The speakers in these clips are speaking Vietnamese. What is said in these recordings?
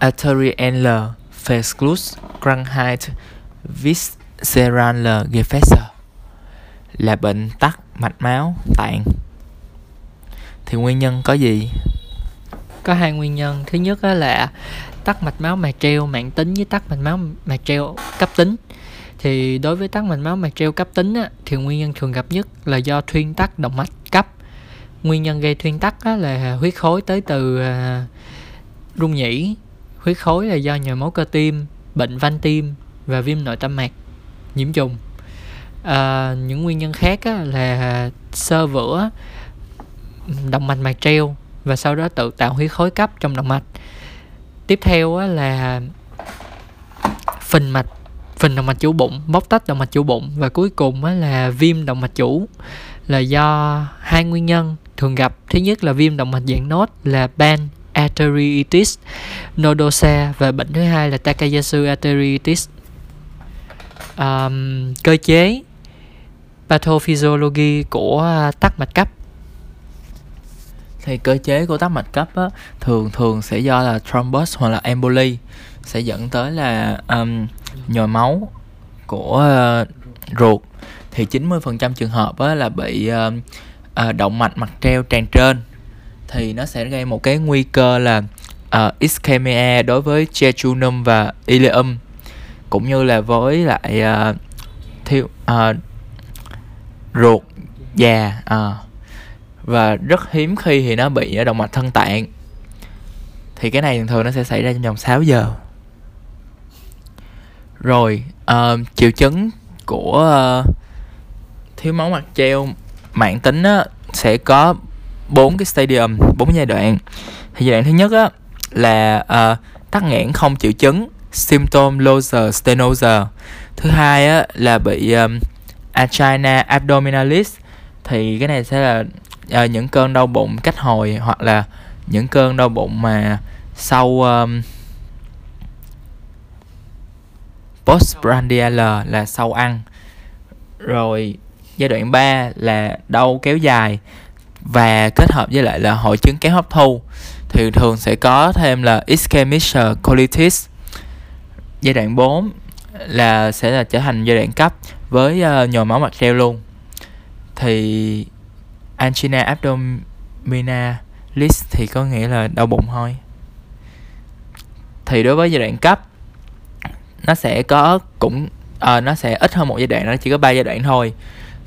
arterielle Verschluss Krankheit Viscerale Gefäße là bệnh tắc mạch máu tạng. Thì nguyên nhân có gì? Có hai nguyên nhân. Thứ nhất là tắc mạch máu mạc treo mạng tính với tắc mạch máu mạc treo cấp tính. Thì đối với tắc mạch máu mạc treo cấp tính á, thì nguyên nhân thường gặp nhất là do thuyên tắc động mạch cấp. Nguyên nhân gây thuyên tắc á, là huyết khối tới từ à, rung nhĩ huyết khối là do nhồi máu cơ tim bệnh van tim và viêm nội tâm mạc nhiễm trùng. À, những nguyên nhân khác á, là sơ vữa động mạch mạc treo và sau đó tự tạo huyết khối cấp trong động mạch. Tiếp theo á, là phình mạch phình động mạch chủ bụng bóc tách động mạch chủ bụng và cuối cùng á, là viêm động mạch chủ là do hai nguyên nhân thường gặp. Thứ nhất là viêm động mạch dạng nốt là ban arteriitis nodosa và bệnh thứ hai là Takayasu arteritis. um, cơ chế pathophysiology của à, tắc mạch cấp. Thì cơ chế của tắc mạch cấp á, thường thường sẽ do là thrombus hoặc là emboli sẽ dẫn tới là um, nhồi máu của uh, ruột. Thì 90% trường hợp á, là bị uh, uh, động mạch mặt treo tràn trên thì nó sẽ gây một cái nguy cơ là uh, ischemia đối với jejunum và ileum cũng như là với lại ờ, uh, thiếu uh, ờ, ruột già uh, và rất hiếm khi thì nó bị ở động mạch thân tạng. Thì cái này thường thường nó sẽ xảy ra trong vòng 6 giờ. Rồi uh, triệu chứng của uh, thiếu máu mặt treo mạng tính á, sẽ có bốn cái stadium bốn giai đoạn. Thì giai đoạn thứ nhất á, là uh, tắc nghẽn không triệu chứng symptom loser stenosis. Thứ hai á, là bị um, angina abdominalis. Thì cái này sẽ là uh, những cơn đau bụng cách hồi hoặc là những cơn đau bụng mà sau um, postprandial là sau ăn. Rồi giai đoạn 3 là đau kéo dài và kết hợp với lại là hội chứng kém hấp thu thì thường sẽ có thêm là ischemic colitis. Giai đoạn 4 là sẽ là trở thành giai đoạn cấp với uh, nhồi máu mạch treo luôn. Thì angina abdominalis thì có nghĩa là đau bụng thôi. Thì đối với giai đoạn cấp nó sẽ có cũng uh, nó sẽ ít hơn một giai đoạn nó chỉ có ba giai đoạn thôi.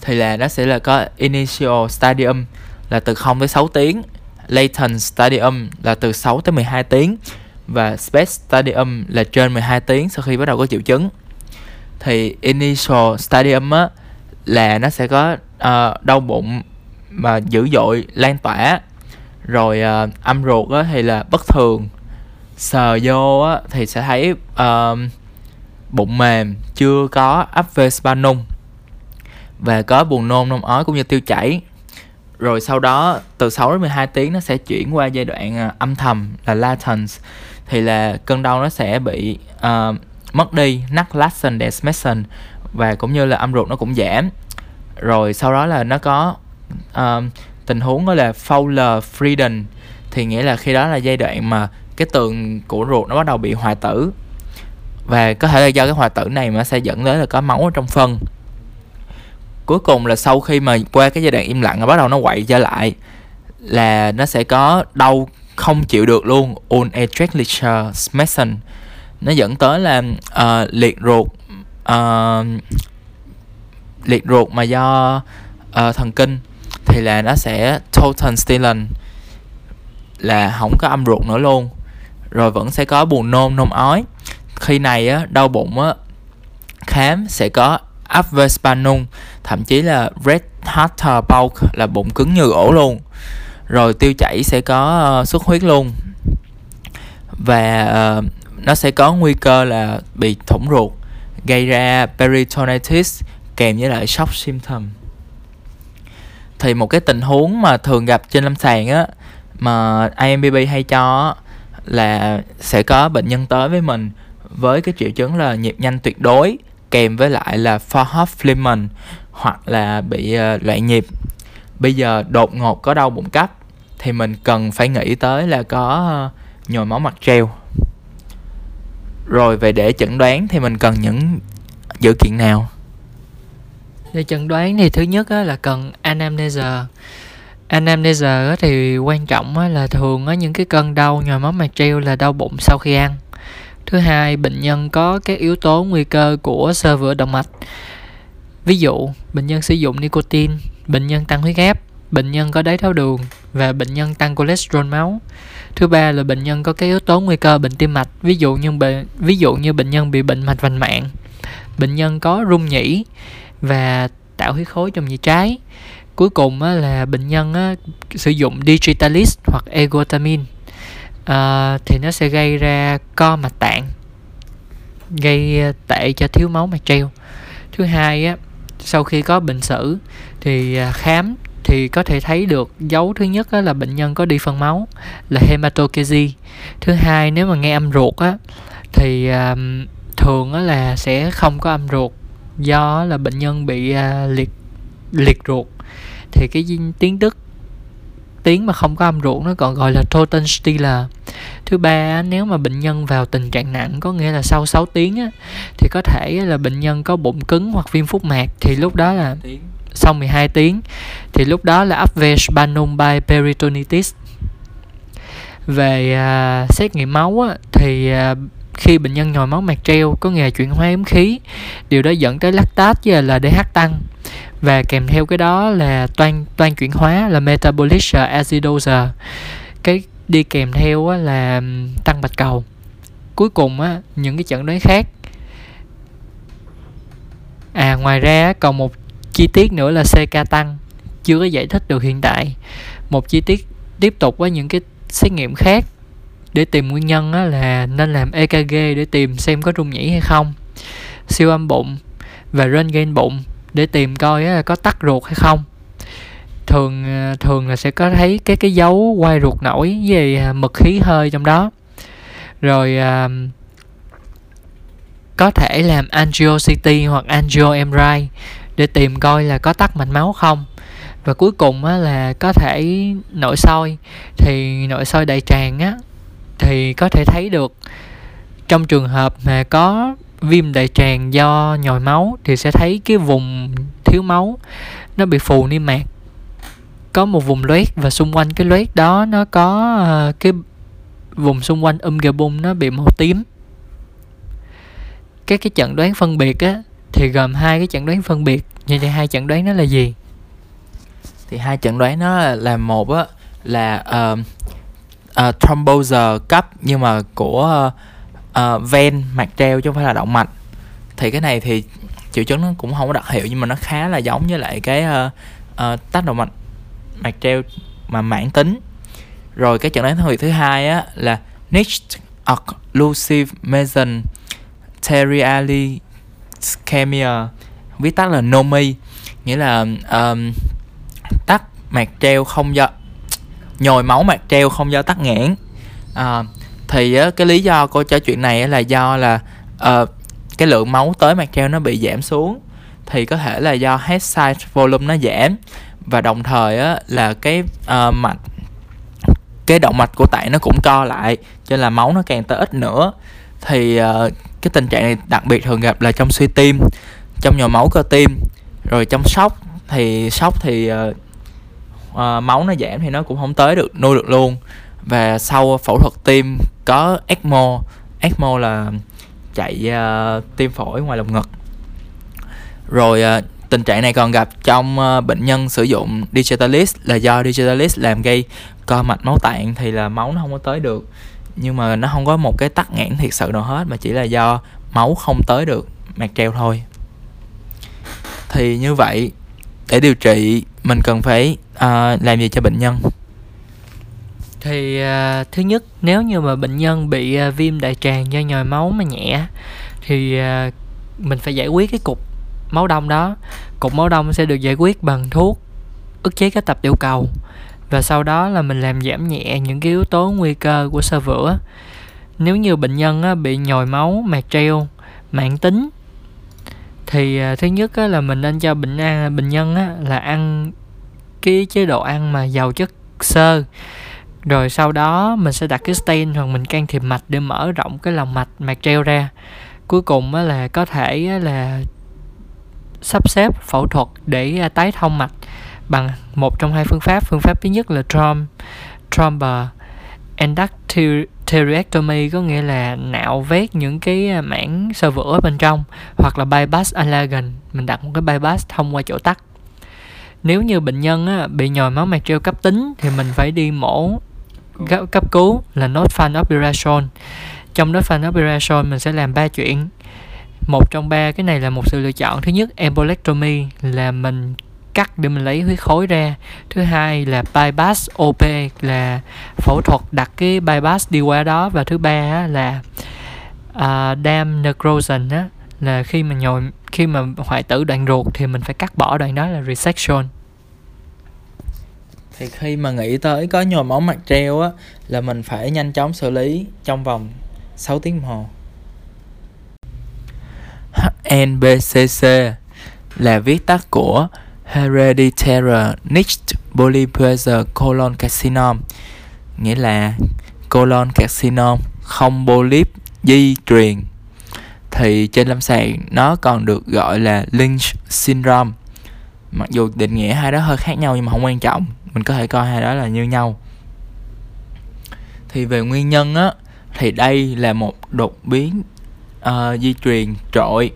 Thì là nó sẽ là có initial stadium là từ 0 tới 6 tiếng. Leighton stadium là từ 6 tới 12 tiếng. Và space stadium là trên 12 tiếng sau khi bắt đầu có triệu chứng. Thì initial stadium á là nó sẽ có uh, đau bụng mà dữ dội lan tỏa. Rồi uh, âm ruột á thì là bất thường. Sờ vô á thì sẽ thấy uh, bụng mềm chưa có áp vespanum và có buồn nôn nôn ói cũng như tiêu chảy rồi sau đó từ 6 đến 12 tiếng nó sẽ chuyển qua giai đoạn uh, âm thầm là latence. Thì là cơn đau nó sẽ bị uh, mất đi nắc lassen desmessen và cũng như là âm ruột nó cũng giảm. Rồi sau đó là nó có uh, tình huống đó là Fowler Frieden thì nghĩa là khi đó là giai đoạn mà cái tường của ruột nó bắt đầu bị hoại tử. Và có thể là do cái hoại tử này mà sẽ dẫn đến là có máu ở trong phân cuối cùng là sau khi mà qua cái giai đoạn im lặng bắt đầu nó quậy trở lại là nó sẽ có đau không chịu được luôn. Unetricliture smesson nó dẫn tới là uh, liệt ruột uh, liệt ruột mà do uh, thần kinh thì là nó sẽ total stillen là không có âm ruột nữa luôn. Rồi vẫn sẽ có buồn nôn nôn ói. Khi này á đau bụng á khám sẽ có Avespanum thậm chí là red heart bulk là bụng cứng như ổ luôn. Rồi tiêu chảy sẽ có uh, xuất huyết luôn. Và uh, nó sẽ có nguy cơ là bị thủng ruột gây ra peritonitis kèm với lại shock symptom. Thì một cái tình huống mà thường gặp trên lâm sàng á mà IMBB hay cho là sẽ có bệnh nhân tới với mình với cái triệu chứng là nhịp nhanh tuyệt đối kèm với lại là Forhoff Fleeman hoặc là bị ờ, loạn nhịp. Bây giờ đột ngột có đau bụng cấp thì mình cần phải nghĩ tới là có ờ, nhồi máu mặt treo. Rồi về để chẩn đoán thì mình cần những dữ kiện nào? Để chẩn đoán thì thứ nhất là cần anamnesia anamnesia thì quan trọng là thường những cái cơn đau, nhồi máu mạch treo là đau bụng sau khi ăn. Thứ hai, bệnh nhân có các yếu tố nguy cơ của sơ vữa động mạch ví dụ bệnh nhân sử dụng nicotine bệnh nhân tăng huyết áp bệnh nhân có đái tháo đường và bệnh nhân tăng cholesterol máu. Thứ ba là bệnh nhân có các yếu tố nguy cơ bệnh tim mạch ví dụ như bệnh ví dụ như bệnh nhân bị bệnh mạch vành mạng bệnh nhân có rung nhĩ và tạo huyết khối trong nhĩ trái. Cuối cùng là bệnh nhân sử dụng digitalis hoặc egotamin à, ờ, thì nó sẽ gây ra co mạch tạng gây ờ, tệ cho thiếu máu mạch treo. Thứ hai á sau khi có bệnh sử thì à, khám thì có thể thấy được dấu thứ nhất là bệnh nhân có đi phân máu là hematochezi thứ hai nếu mà nghe âm ruột á thì um, thường á là sẽ không có âm ruột do là bệnh nhân bị uh, liệt liệt ruột. Thì cái tiếng Đức tiếng mà không có âm ruột nó còn gọi là Totenstiller thứ ba nếu mà bệnh nhân vào tình trạng nặng có nghĩa là sau 6 tiếng á, thì có thể là bệnh nhân có bụng cứng hoặc viêm phúc mạc thì lúc đó là sau 12 tiếng thì lúc đó là upve spanum by peritonitis. Về à, xét nghiệm máu á, thì à, khi bệnh nhân nhồi máu mạc treo có nghề chuyển hóa yếm khí điều đó dẫn tới lactate là LDH tăng và kèm theo cái đó là toan toan chuyển hóa là metabolic acidosis. Cái đi kèm theo là tăng bạch cầu. Cuối cùng á, những cái chẩn đoán khác. À ngoài ra còn một chi tiết nữa là CK tăng. Chưa có giải thích được hiện tại. Một chi tiết tiếp tục với những cái xét nghiệm khác để tìm nguyên nhân á, là nên làm EKG để tìm xem có rung nhĩ hay không. Siêu âm bụng và röntgen bụng để tìm coi có tắc ruột hay không. Thường ờ, thường là sẽ có thấy cái cái dấu quay ruột nổi về à, mực khí hơi trong đó. Rồi à, có thể làm angio CT hoặc angio MRI để tìm coi là có tắc mạch máu không. Và cuối cùng á, là có thể nội soi. Thì nội soi đại tràng á thì có thể thấy được. Trong trường hợp mà có viêm đại tràng do nhồi máu thì sẽ thấy cái vùng thiếu máu nó bị phù niêm mạc. Có một vùng loét và xung quanh cái loét đó nó có uh, cái vùng xung quanh um bung nó bị màu tím. Các cái chẩn đoán phân biệt á thì gồm hai cái chẩn đoán phân biệt. Như vậy hai chẩn đoán đó là gì? Thì hai chẩn đoán nó là, là một á là ờ, ờ, uh, uh, thrombosis cấp nhưng mà của uh, uh, ven mạch treo chứ không phải là động mạch. Thì cái này thì triệu chứng nó cũng không có đặc hiệu nhưng mà nó khá là giống với lại cái uh, uh, tách động mạch mạch treo mà mãn tính. Rồi cái chẩn đoán phân thứ hai á là niche occlusive meson teriali ischemia viết tắt là NOMI nghĩa là um, tắc mạc treo không do nhồi máu mạc treo không do tắc nghẽn. À, thì uh, cái lý do cô cho chuyện này là do là uh, cái lượng máu tới mặt treo nó bị giảm xuống. Thì có thể là do head size volume nó giảm. Và đồng thời á, là cái uh, mạch cái động mạch của tạng nó cũng co lại cho nên là máu nó càng tới ít nữa. Thì uh, cái tình trạng này đặc biệt thường gặp là trong suy tim trong nhồi máu cơ tim rồi trong sốc. Thì sốc thì uh, uh, máu nó giảm thì nó cũng không tới được nuôi được luôn. Và sau phẫu thuật tim có ECMO. ECMO là chạy uh, tim phổi ngoài lồng ngực. Rồi uh, tình trạng này còn gặp trong uh, bệnh nhân sử dụng digitalis là do digitalis làm gây co mạch máu tạng thì là máu nó không có tới được. Nhưng mà nó không có một cái tắc nghẽn thiệt sự nào hết mà chỉ là do máu không tới được mạc treo thôi. Thì như vậy để điều trị mình cần phải uh, làm gì cho bệnh nhân? Thì uh, thứ nhất nếu như mà bệnh nhân bị uh, viêm đại tràng do nhồi máu mà nhẹ thì uh, mình phải giải quyết cái cục máu đông đó. Cục máu đông sẽ được giải quyết bằng thuốc ức chế các tập tiểu cầu. Và sau đó là mình làm giảm nhẹ những cái yếu tố nguy cơ của sơ vữa. Nếu như bệnh nhân bị nhồi máu mạc treo mạng tính thì thứ nhất là mình nên cho bệnh an bệnh nhân là ăn cái chế độ ăn mà giàu chất xơ rồi sau đó mình sẽ đặt cái stent hoặc mình can thiệp mạch để mở rộng cái lòng mạch mạch treo ra. Cuối cùng là có thể là sắp xếp phẫu thuật để à, tái thông mạch bằng một trong hai phương pháp. Phương pháp thứ nhất là trom tromber à, endarterectomy có nghĩa là nạo vét những cái à, mảng sơ vữa bên trong hoặc là bypass allergen mình đặt một cái bypass thông qua chỗ tắc nếu như bệnh nhân á, bị nhồi máu mạch treo cấp tính thì mình phải đi mổ cấp, cấp cứu là nốt fan operation. Trong nốt fan operation mình sẽ làm ba chuyện. Một trong ba cái này là một sự lựa chọn. Thứ nhất embolectomy là mình cắt để mình lấy huyết khối ra. Thứ hai là bypass op là phẫu thuật đặt cái bypass đi qua đó. Và thứ ba là uh, dam necrosion á là khi mà nhồi khi mà hoại tử đoạn ruột thì mình phải cắt bỏ đoạn đó là resection thì khi mà nghĩ tới có nhồi máu mạch treo á, là mình phải nhanh chóng xử lý trong vòng 6 tiếng đồng hồ. HNBCC là viết tắt của Hereditary Niche Polyposis Colon Carcinoma, nghĩa là colon carcinoma không polyp di truyền. Thì trên lâm sàng nó còn được gọi là Lynch syndrome, mặc dù định nghĩa hai đó hơi khác nhau nhưng mà không quan trọng mình có thể coi hai đó là như nhau. Thì về nguyên nhân á thì đây là một đột biến uh, di truyền trội.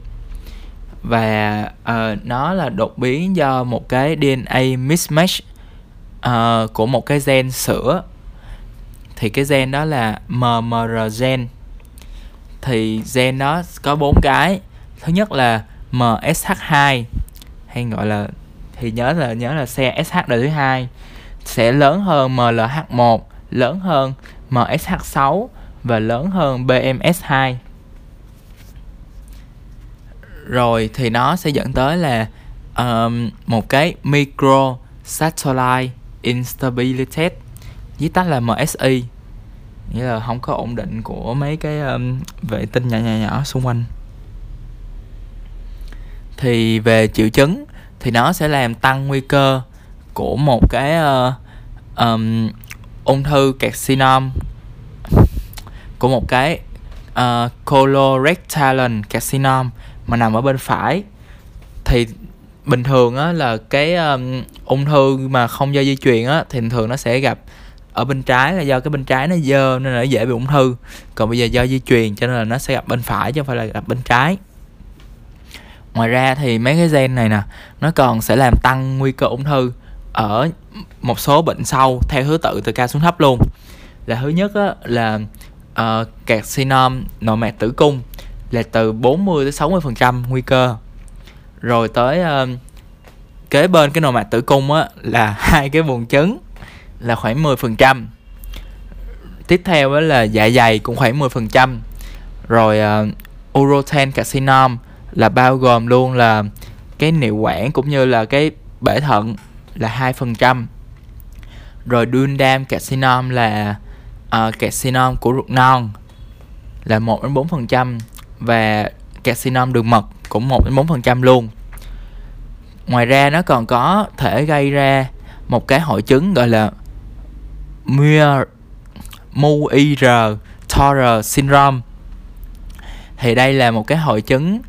Và uh, nó là đột biến do một cái DNA mismatch uh, của một cái gen sữa. Thì cái gen đó là MMR gen. Thì gen nó có bốn cái. Thứ nhất là MSH2 hay gọi là thì nhớ là nhớ là xe SH đời thứ hai sẽ lớn hơn MLH1 lớn hơn MSH6 và lớn hơn BMS2 rồi thì nó sẽ dẫn tới là um, một cái micro satellite instability viết tắt là MSI nghĩa là không có ổn định của mấy cái um, vệ tinh nhỏ nhỏ nhỏ xung quanh. Thì về triệu chứng thì nó sẽ làm tăng nguy cơ của một cái uh, um, ung thư carcinom của một cái uh, colorectal carcinom mà nằm ở bên phải. Thì bình thường á là cái um, ung thư mà không do di truyền á thì thường nó sẽ gặp ở bên trái là do cái bên trái nó dơ nên là nó dễ bị ung thư. Còn bây giờ do di truyền cho nên là nó sẽ gặp bên phải chứ không phải là gặp bên trái ngoài ra thì mấy cái gen này nè nó còn sẽ làm tăng nguy cơ ung thư ở một số bệnh sau theo thứ tự từ cao xuống thấp luôn. Là thứ nhất á, là ờ, uh, carcinom nội mạc tử cung là từ 40 tới 60 phần trăm nguy cơ. Rồi tới uh, kế bên cái nội mạc tử cung á là hai cái buồng trứng là khoảng 10 phần trăm. Tiếp theo á, là dạ dày cũng khoảng 10 phần trăm. Rồi ờ, uh, urothel carcinom là bao gồm luôn là cái niệu quản cũng như là cái bể thận là hai phần trăm. Rồi duodenum carcinom là ờ, uh, carcinom của ruột non là 1 đến 4 phần trăm và carcinom đường mật cũng 1 đến 4 phần trăm luôn. Ngoài ra nó còn có thể gây ra một cái hội chứng gọi là Muir Muir Torre syndrome. Thì đây là một cái hội chứng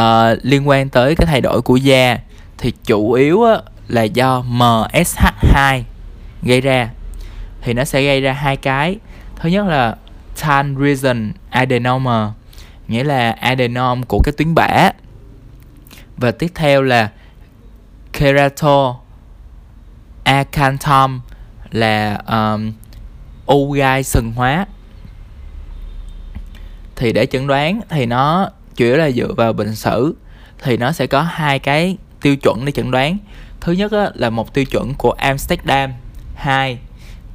uh, liên quan tới cái thay đổi của da thì chủ yếu á, là do MSH2 gây ra. Thì nó sẽ gây ra hai cái. Thứ nhất là tan region adenoma nghĩa là adenom của cái tuyến bã và tiếp theo là kerato acanthum là um, u gai sừng hóa. Thì để chẩn đoán thì nó chủ yếu là dựa vào bệnh sử thì nó sẽ có hai cái tiêu chuẩn để chẩn đoán. Thứ nhất á, là một tiêu chuẩn của Amsterdam 2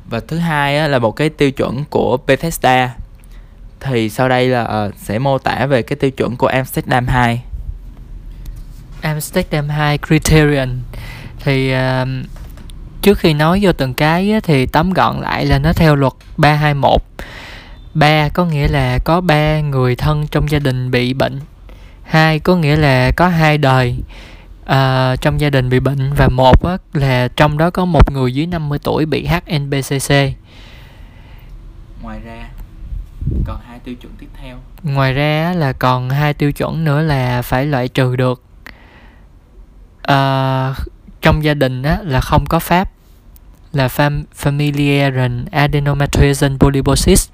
và thứ hai á, là một cái tiêu chuẩn của Bethesda. Thì sau đây là uh, sẽ mô tả về cái tiêu chuẩn của Amsterdam 2 Amsterdam 2 criterion. Thì uh, trước khi nói vô từng cái á, thì tóm gọn lại là nó theo luật 321 ba có nghĩa là có ba người thân trong gia đình bị bệnh. Hai có nghĩa là có hai đời uh, trong gia đình bị bệnh. Và một á, là trong đó có một người dưới 50 tuổi bị HNBCC ngoài ra còn hai tiêu chuẩn tiếp theo. Ngoài ra là còn hai tiêu chuẩn nữa là phải loại trừ được. Uh, trong gia đình á, là không có pháp là fam familial adenomatosis polyposis,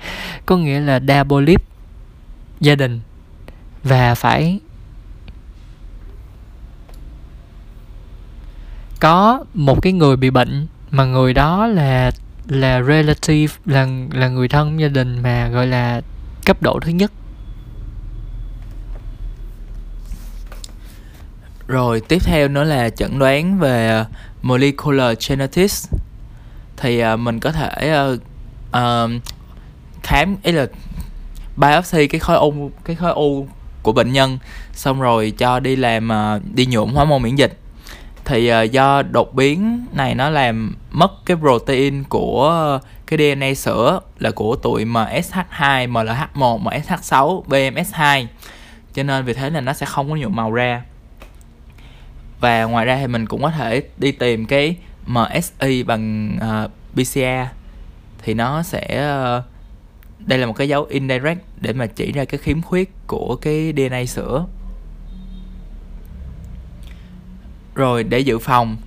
có nghĩa là đa polyp gia đình, và phải có một cái người bị bệnh, mà người đó là là relative, là là người thân gia đình mà gọi là cấp độ thứ nhất. Rồi, tiếp theo nữa là chẩn đoán về molecular genetics thì uh, mình có thể uh, uh, khám ý là biopsy cái khối u cái khối u của bệnh nhân xong rồi cho đi làm uh, đi nhuộm hóa môn miễn dịch. Thì uh, do đột biến này nó làm mất cái protein của cái DNA sữa là của tụi MSH2, MLH1, MSH6, BMS2 cho nên vì thế là nó sẽ không có nhuộm màu ra. Và ngoài ra thì mình cũng có thể đi tìm cái MSI bằng à, uh, PCR thì nó sẽ uh, đây là một cái dấu indirect để mà chỉ ra cái khiếm khuyết của cái DNA sữa. Rồi để dự phòng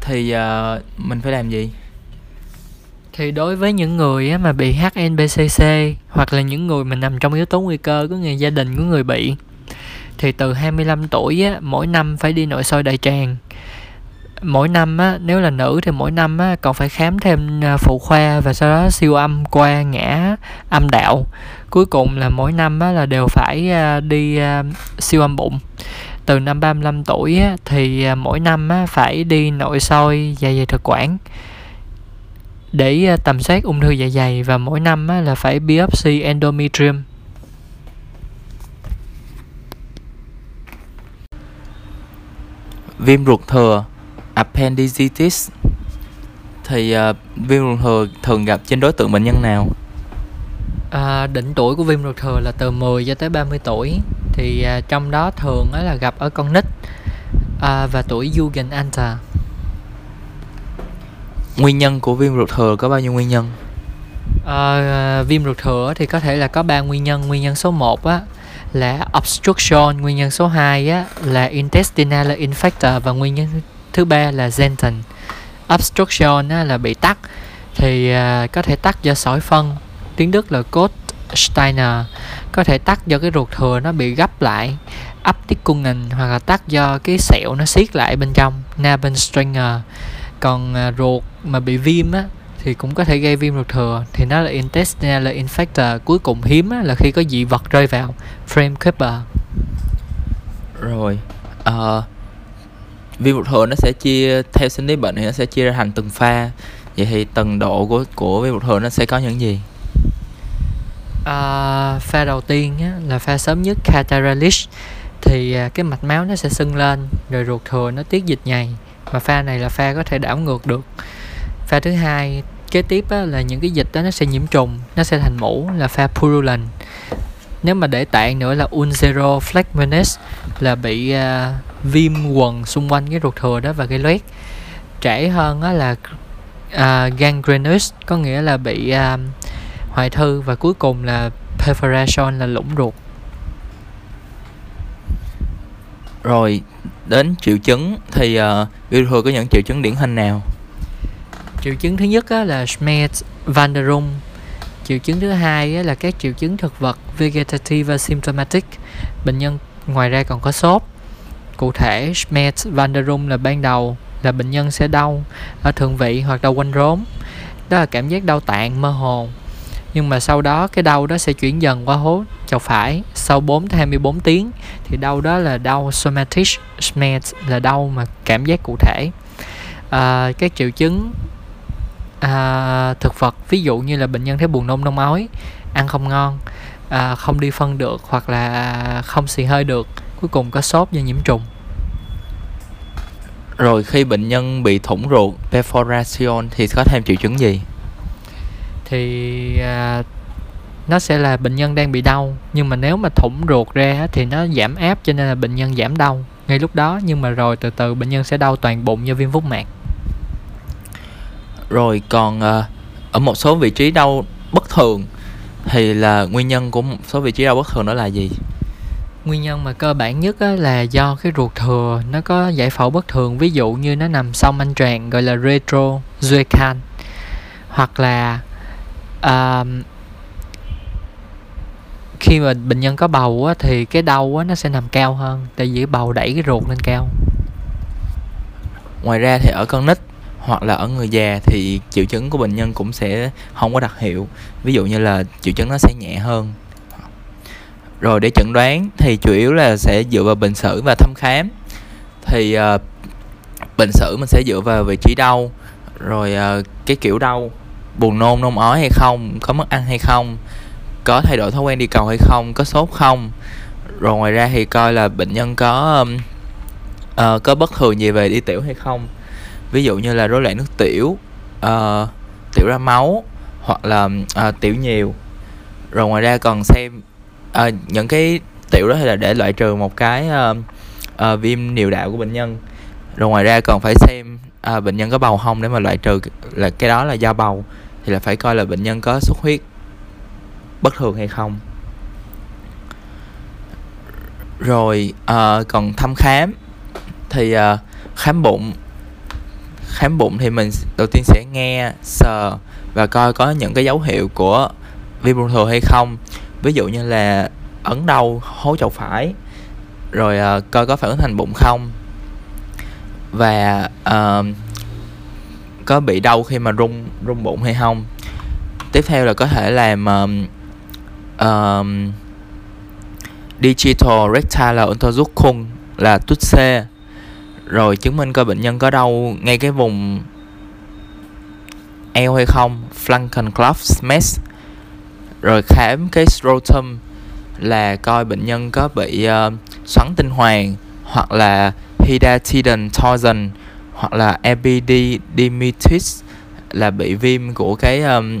thì uh, mình phải làm gì? Thì đối với những người mà bị HNBCC hoặc là những người mà nằm trong yếu tố nguy cơ của người gia đình của người bị thì từ 25 tuổi á, mỗi năm phải đi nội soi đại tràng mỗi năm á, nếu là nữ thì mỗi năm á, còn phải khám thêm à, phụ khoa và sau đó siêu âm qua ngã âm đạo. Cuối cùng là mỗi năm á, là đều phải à, đi à, siêu âm bụng. Từ năm 35 tuổi á, thì mỗi năm á, phải đi nội soi dạ dày thực quản. Để tầm soát ung thư dạ dày và mỗi năm á, là phải biopsy endometrium. Viêm ruột thừa appendicitis thì uh, viêm ruột thừa thường gặp trên đối tượng bệnh nhân nào? À, đỉnh tuổi của viêm ruột thừa là từ 10 cho tới 30 tuổi thì à, trong đó thường là gặp ở con nít à, và tuổi Jugendalter. Nguyên nhân của viêm ruột thừa có bao nhiêu nguyên nhân? À, viêm ruột thừa thì có thể là có ba nguyên nhân. Nguyên nhân số 1 á là obstruction, nguyên nhân số 2 á là intestinal infector và nguyên nhân thứ ba là Zenton. Obstruction á, là bị tắc thì à, có thể tắc do sỏi phân. Tiếng Đức là cốt Steiner có thể tắc do cái ruột thừa nó bị gấp lại. Abtikungen hoặc là tắc do cái sẹo nó siết lại bên trong Nabenstringer còn à, ruột mà bị viêm á thì cũng có thể gây viêm ruột thừa. Thì nó là intestinal infector. Cuối cùng hiếm á, là khi có dị vật rơi vào. Frame keeper rồi uh, vi một thừa nó sẽ chia theo sinh lý bệnh thì nó sẽ chia ra thành từng pha. Vậy thì tầng độ của của vi một thừa nó sẽ có những gì? À, pha đầu tiên á, là pha sớm nhất cataralis thì à, cái mạch máu nó sẽ sưng lên rồi ruột thừa nó tiết dịch nhầy. Mà pha này là pha có thể đảo ngược được. Pha thứ hai kế tiếp á, là những cái dịch đó nó sẽ nhiễm trùng nó sẽ thành mũ là pha purulent. Nếu mà để tạng nữa là ulcero phlegmonis là bị uh, viêm quần xung quanh cái ruột thừa đó và gây loét. Trễ hơn á là uh, gangrenous có nghĩa là bị uh, hoại thư và cuối cùng là perforation là lũng ruột. Rồi đến triệu chứng thì uh, viêm thừa có những triệu chứng điển hình nào? Triệu chứng thứ nhất á, là Schmerz van der Rohe. Triệu chứng thứ hai á, là các triệu chứng thực vật vegetative symptomatic. Bệnh nhân ngoài ra còn có sốt cụ thể Schmerz van der Rum là ban đầu là bệnh nhân sẽ đau ở thượng vị hoặc đau quanh rốn. Đó là cảm giác đau tạng mơ hồ. Nhưng mà sau đó cái đau đó sẽ chuyển dần qua hố chậu phải. Sau 4 tới 24 tiếng thì đau đó là đau somatic. Schmerz là đau mà cảm giác cụ thể. À, các triệu chứng à, thực vật ví dụ như là bệnh nhân thấy buồn nôn nôn ói ăn không ngon à, không đi phân được hoặc là không xì hơi được cuối cùng có sốt do nhiễm trùng. Rồi khi bệnh nhân bị thủng ruột perforation thì có thêm triệu chứng gì? Thì à, nó sẽ là bệnh nhân đang bị đau nhưng mà nếu mà thủng ruột ra thì nó giảm áp cho nên là bệnh nhân giảm đau. Ngay lúc đó nhưng mà rồi từ từ bệnh nhân sẽ đau toàn bụng do viêm phúc mạc. Rồi còn uh, ở một số vị trí đau bất thường thì là nguyên nhân của một số vị trí đau bất thường đó là gì nguyên nhân mà cơ bản nhất á, là do cái ruột thừa nó có giải phẫu bất thường ví dụ như nó nằm sau manh tràng gọi là retro zuekan hoặc là uh, khi mà bệnh nhân có bầu á, thì cái đau á, nó sẽ nằm cao hơn tại vì cái bầu đẩy cái ruột lên cao. Ngoài ra thì ở con nít hoặc là ở người già thì triệu chứng của bệnh nhân cũng sẽ không có đặc hiệu. Ví dụ như là triệu chứng nó sẽ nhẹ hơn rồi để chẩn đoán thì chủ yếu là sẽ dựa vào bệnh sử và thăm khám. Thì uh, bệnh sử mình sẽ dựa vào vị trí đau rồi uh, cái kiểu đau buồn nôn nôn ói hay không có mất ăn hay không có thay đổi thói quen đi cầu hay không có sốt không. Rồi ngoài ra thì coi là bệnh nhân có um, uh, có bất thường gì về đi tiểu hay không. Ví dụ như là rối loạn nước tiểu uh, tiểu ra máu hoặc là uh, tiểu nhiều. Rồi ngoài ra còn xem à, những cái tiểu đó là để loại trừ một cái uh, uh, viêm niệu đạo của bệnh nhân. Rồi ngoài ra còn phải xem uh, bệnh nhân có bầu không để mà loại trừ là cái đó là do bầu thì là phải coi là bệnh nhân có xuất huyết bất thường hay không. Rồi uh, còn thăm khám thì uh, khám bụng. Khám bụng thì mình đầu tiên sẽ nghe sờ và coi có những cái dấu hiệu của viêm ruột thừa hay không ví dụ như là ấn đau hố chậu phải rồi uh, coi có phản ứng thành bụng không? Và uh, có bị đau khi mà rung rung bụng hay không? Tiếp theo là có thể làm um, um, digital rectal ultrasound là tút C rồi chứng minh coi bệnh nhân có đau ngay cái vùng eo hay không? Flankenclove smash rồi khám cái scrotum là coi bệnh nhân có bị uh, xoắn tinh hoàn hoặc là Hidatidan torsion hoặc là epididymitis là bị viêm của cái um,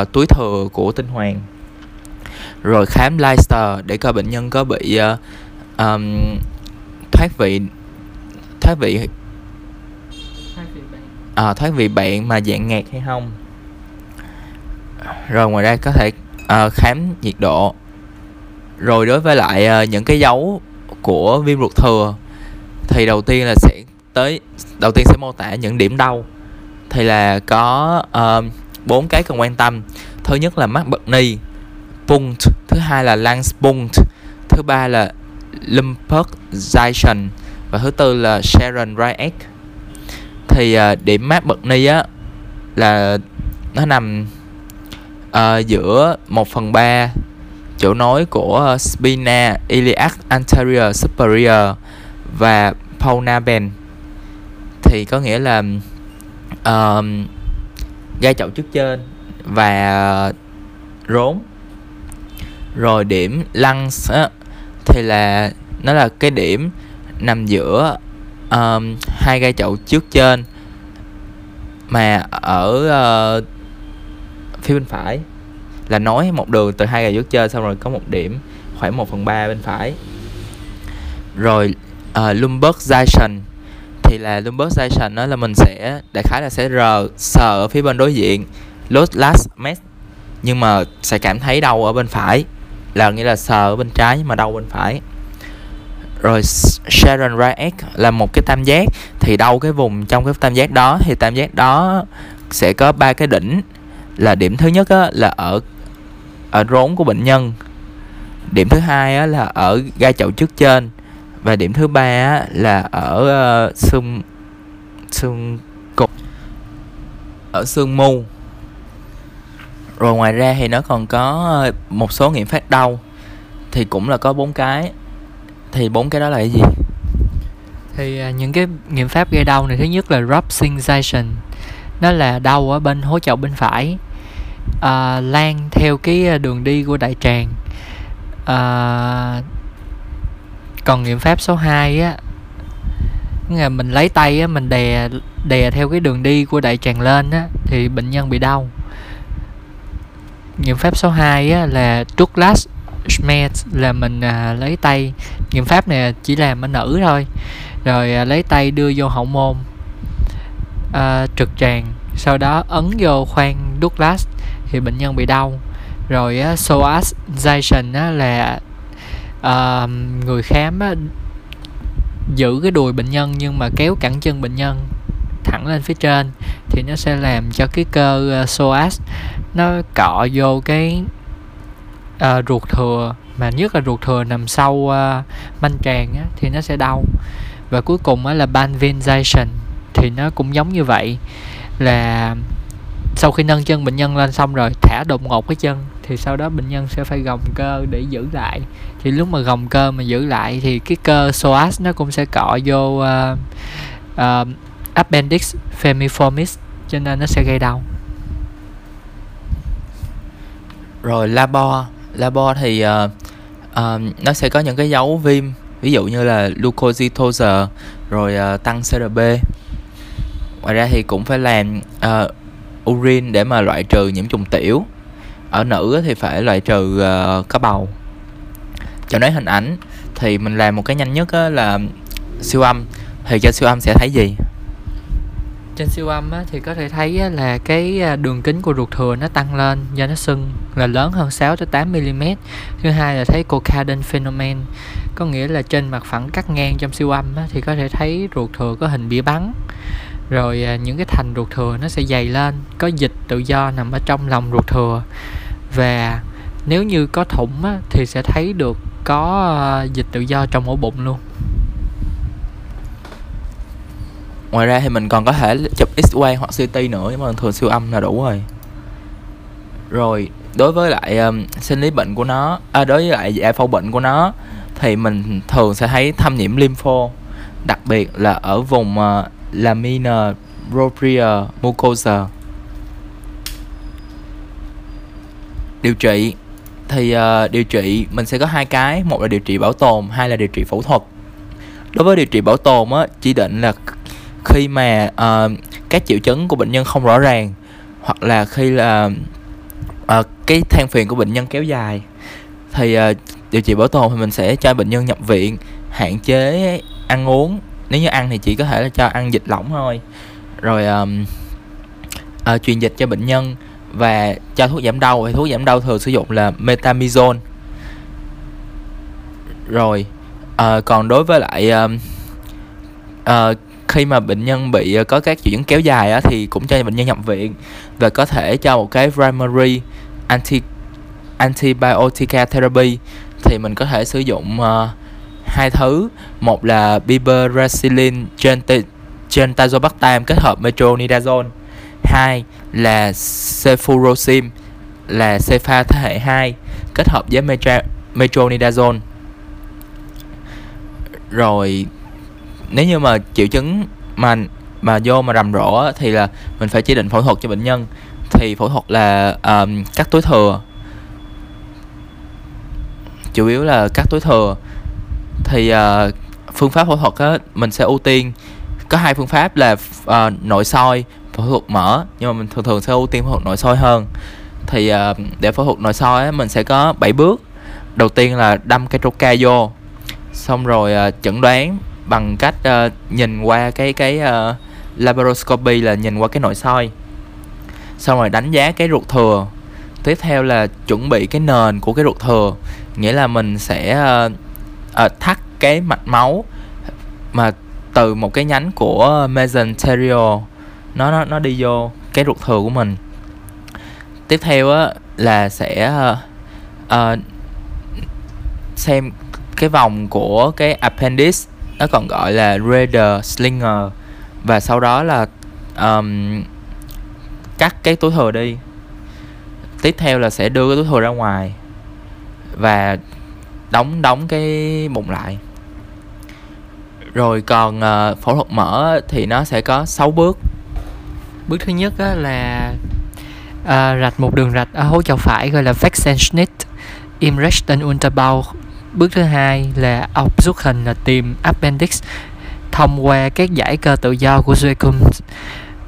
uh, túi thừa của tinh hoàn. Rồi khám Leicester để coi bệnh nhân có bị uh, um, thoát vị thoát vị à, thoát vị bạn mà dạng ngạt hay không rồi ngoài ra có thể uh, khám nhiệt độ. Rồi đối với lại uh, những cái dấu của viêm ruột thừa thì đầu tiên là sẽ tới đầu tiên sẽ mô tả những điểm đau. Thì là có ờ, bốn uh, cái cần quan tâm. Thứ nhất là mắt bật ni punct. Thứ hai là Langspunct thứ ba là Lumpurgisation và thứ tư là Sharon Ryack thì uh, điểm mát bật ni á là nó nằm uh, giữa 1 phần 3 chỗ nối của spina iliac anterior superior và Pauna Ben thì có nghĩa là uh, gai chậu trước trên và rốn. Rồi điểm lungs á, thì là nó là cái điểm nằm giữa um, hai gai chậu trước trên mà ở uh, phía bên phải. Là nối một đường từ hai gai dốt chơi xong rồi có một điểm khoảng 1 phần ba bên phải. Rồi ờ, uh, lumbarization thì là lumbarization đó là mình sẽ đại khái là sẽ rờ sờ ở phía bên đối diện Los last mess. Nhưng mà sẽ cảm thấy đau ở bên phải là nghĩa là sờ ở bên trái mà đau bên phải. Rồi Sharon Ryack là một cái tam giác. Thì đâu cái vùng trong cái tam giác đó thì tam giác đó sẽ có ba cái đỉnh là điểm thứ nhất á, là ở ở rốn của bệnh nhân. Điểm thứ hai á, là ở gai chậu trước trên. Và điểm thứ ba á, là ở uh, xương xương cục ở xương mu. Rồi ngoài ra thì nó còn có ờ, một số nghiệm phát đau. Thì cũng là có bốn cái. Thì bốn cái đó là cái gì? Thì uh, những cái nghiệm pháp gây đau này thứ nhất là drop sensation. Nó là đau ở bên hố chậu bên phải uh, lan theo cái à, đường đi của đại tràng. Uh, còn nghiệm pháp số 2 á là mình lấy tay á mình đè đè theo cái đường đi của đại tràng lên á thì bệnh nhân bị đau. Nghiệm pháp số 2 á là Douglas Schmerz là mình à, lấy tay. Nghiệm pháp này chỉ làm ở nữ thôi rồi à, lấy tay đưa vô hậu môn à, trực tràng sau đó ấn vô khoang Douglas thì bệnh nhân bị đau. Rồi uh, psoasization uh, là uh, người khám uh, giữ cái đùi bệnh nhân nhưng mà kéo cẳng chân bệnh nhân thẳng lên phía trên thì nó sẽ làm cho cái cơ uh, psoas nó cọ vô cái uh, ruột thừa mà nhất là ruột thừa nằm sau uh, manh tràng á, thì nó sẽ đau. Và cuối cùng á, là banvinization thì nó cũng giống như vậy là sau khi nâng chân bệnh nhân lên xong rồi thả đột ngột cái chân thì sau đó bệnh nhân sẽ phải gồng cơ để giữ lại. Thì lúc mà gồng cơ mà giữ lại thì cái cơ psoas nó cũng sẽ cọ vô uh, uh, appendix femiformis cho nên nó sẽ gây đau. Rồi labo labo thì uh, uh, nó sẽ có những cái dấu viêm ví dụ như là leukocytosis rồi uh, tăng CRP ngoài ra thì cũng phải làm uh, urine để mà loại trừ nhiễm trùng tiểu. Ở nữ thì phải loại trừ uh, có bầu. Cho nói hình ảnh thì mình làm một cái nhanh nhất là siêu âm. Thì cho siêu âm sẽ thấy gì? Trên siêu âm á, thì có thể thấy á, là cái ờ, đường kính của ruột thừa nó tăng lên do nó sưng là lớn hơn 6 tới 8 mm. Thứ hai là thấy Cocaden phenomen có nghĩa là trên mặt phẳng cắt ngang trong siêu âm á, thì có thể thấy ruột thừa có hình bỉa bắn rồi à, những cái thành ruột thừa nó sẽ dày lên. Có dịch tự do nằm ở trong lòng ruột thừa. Và nếu như có thủng á, thì sẽ thấy được có à, dịch tự do trong ổ bụng luôn. Ngoài ra thì mình còn có thể chụp x-quang hoặc CT nữa nhưng mà thường siêu âm là đủ rồi. Rồi đối với lại um, sinh lý bệnh của nó à, đối với lại giải phẫu bệnh của nó thì mình thường sẽ thấy thâm nhiễm lympho. Đặc biệt là ở vùng uh, lamina propria mucosa. Điều trị thì uh, điều trị mình sẽ có hai cái. Một là điều trị bảo tồn hai là điều trị phẫu thuật. Đối với điều trị bảo tồn á chỉ định là khi mà uh, các triệu chứng của bệnh nhân không rõ ràng hoặc là khi là uh, cái than phiền của bệnh nhân kéo dài thì uh, điều trị bảo tồn thì mình sẽ cho bệnh nhân nhập viện hạn chế ăn uống nếu như ăn thì chỉ có thể là cho ăn dịch lỏng thôi. Rồi um, uh, truyền dịch cho bệnh nhân và cho thuốc giảm đau. Thì thuốc giảm đau thường sử dụng là metamizone. Rồi uh, còn đối với lại uh, uh, khi mà bệnh nhân bị có các triệu chứng kéo dài á, thì cũng cho bệnh nhân nhập viện và có thể cho một cái primary anti antibiotic therapy. Thì mình có thể sử dụng uh, hai thứ. Một là biberacillin trên trên tazobactam kết hợp metronidazole. Hai là cefurosim là cefa thế hệ 2 kết hợp với metronidazole. Rồi nếu như mà triệu chứng mà mà vô mà rầm rộ thì là mình phải chỉ định phẫu thuật cho bệnh nhân. Thì phẫu thuật là um, cắt túi thừa. Chủ yếu là cắt túi thừa thì uh, phương pháp phẫu thuật á mình sẽ ưu tiên. Có hai phương pháp là uh, nội soi phẫu thuật mở nhưng mà mình thường thường sẽ ưu tiên phẫu thuật nội soi hơn. Thì uh, để phẫu thuật nội soi á mình sẽ có 7 bước. Đầu tiên là đâm cái troca vô xong rồi uh, chẩn đoán bằng cách uh, nhìn qua cái cái uh, laparoscopy là nhìn qua cái nội soi. Xong rồi đánh giá cái ruột thừa. Tiếp theo là chuẩn bị cái nền của cái ruột thừa nghĩa là mình sẽ uh, uh, thắt cái mạch máu mà từ một cái nhánh của mesenterial nó nó nó đi vô cái ruột thừa của mình. Tiếp theo á là sẽ uh, uh, xem cái vòng của cái appendix nó còn gọi là radar Slinger. Và sau đó là um, cắt cái túi thừa đi. Tiếp theo là sẽ đưa cái túi thừa ra ngoài. Và đóng đóng cái bụng lại. Rồi còn uh, phẫu thuật mở thì nó sẽ có 6 bước. Bước thứ nhất á, là uh, rạch một đường rạch ở hố chậu phải gọi là Vexenschnitt im rechten Unterbauch. Bước thứ hai là ốc xuất hình là tìm appendix thông qua các giải cơ tự do của Zuecum.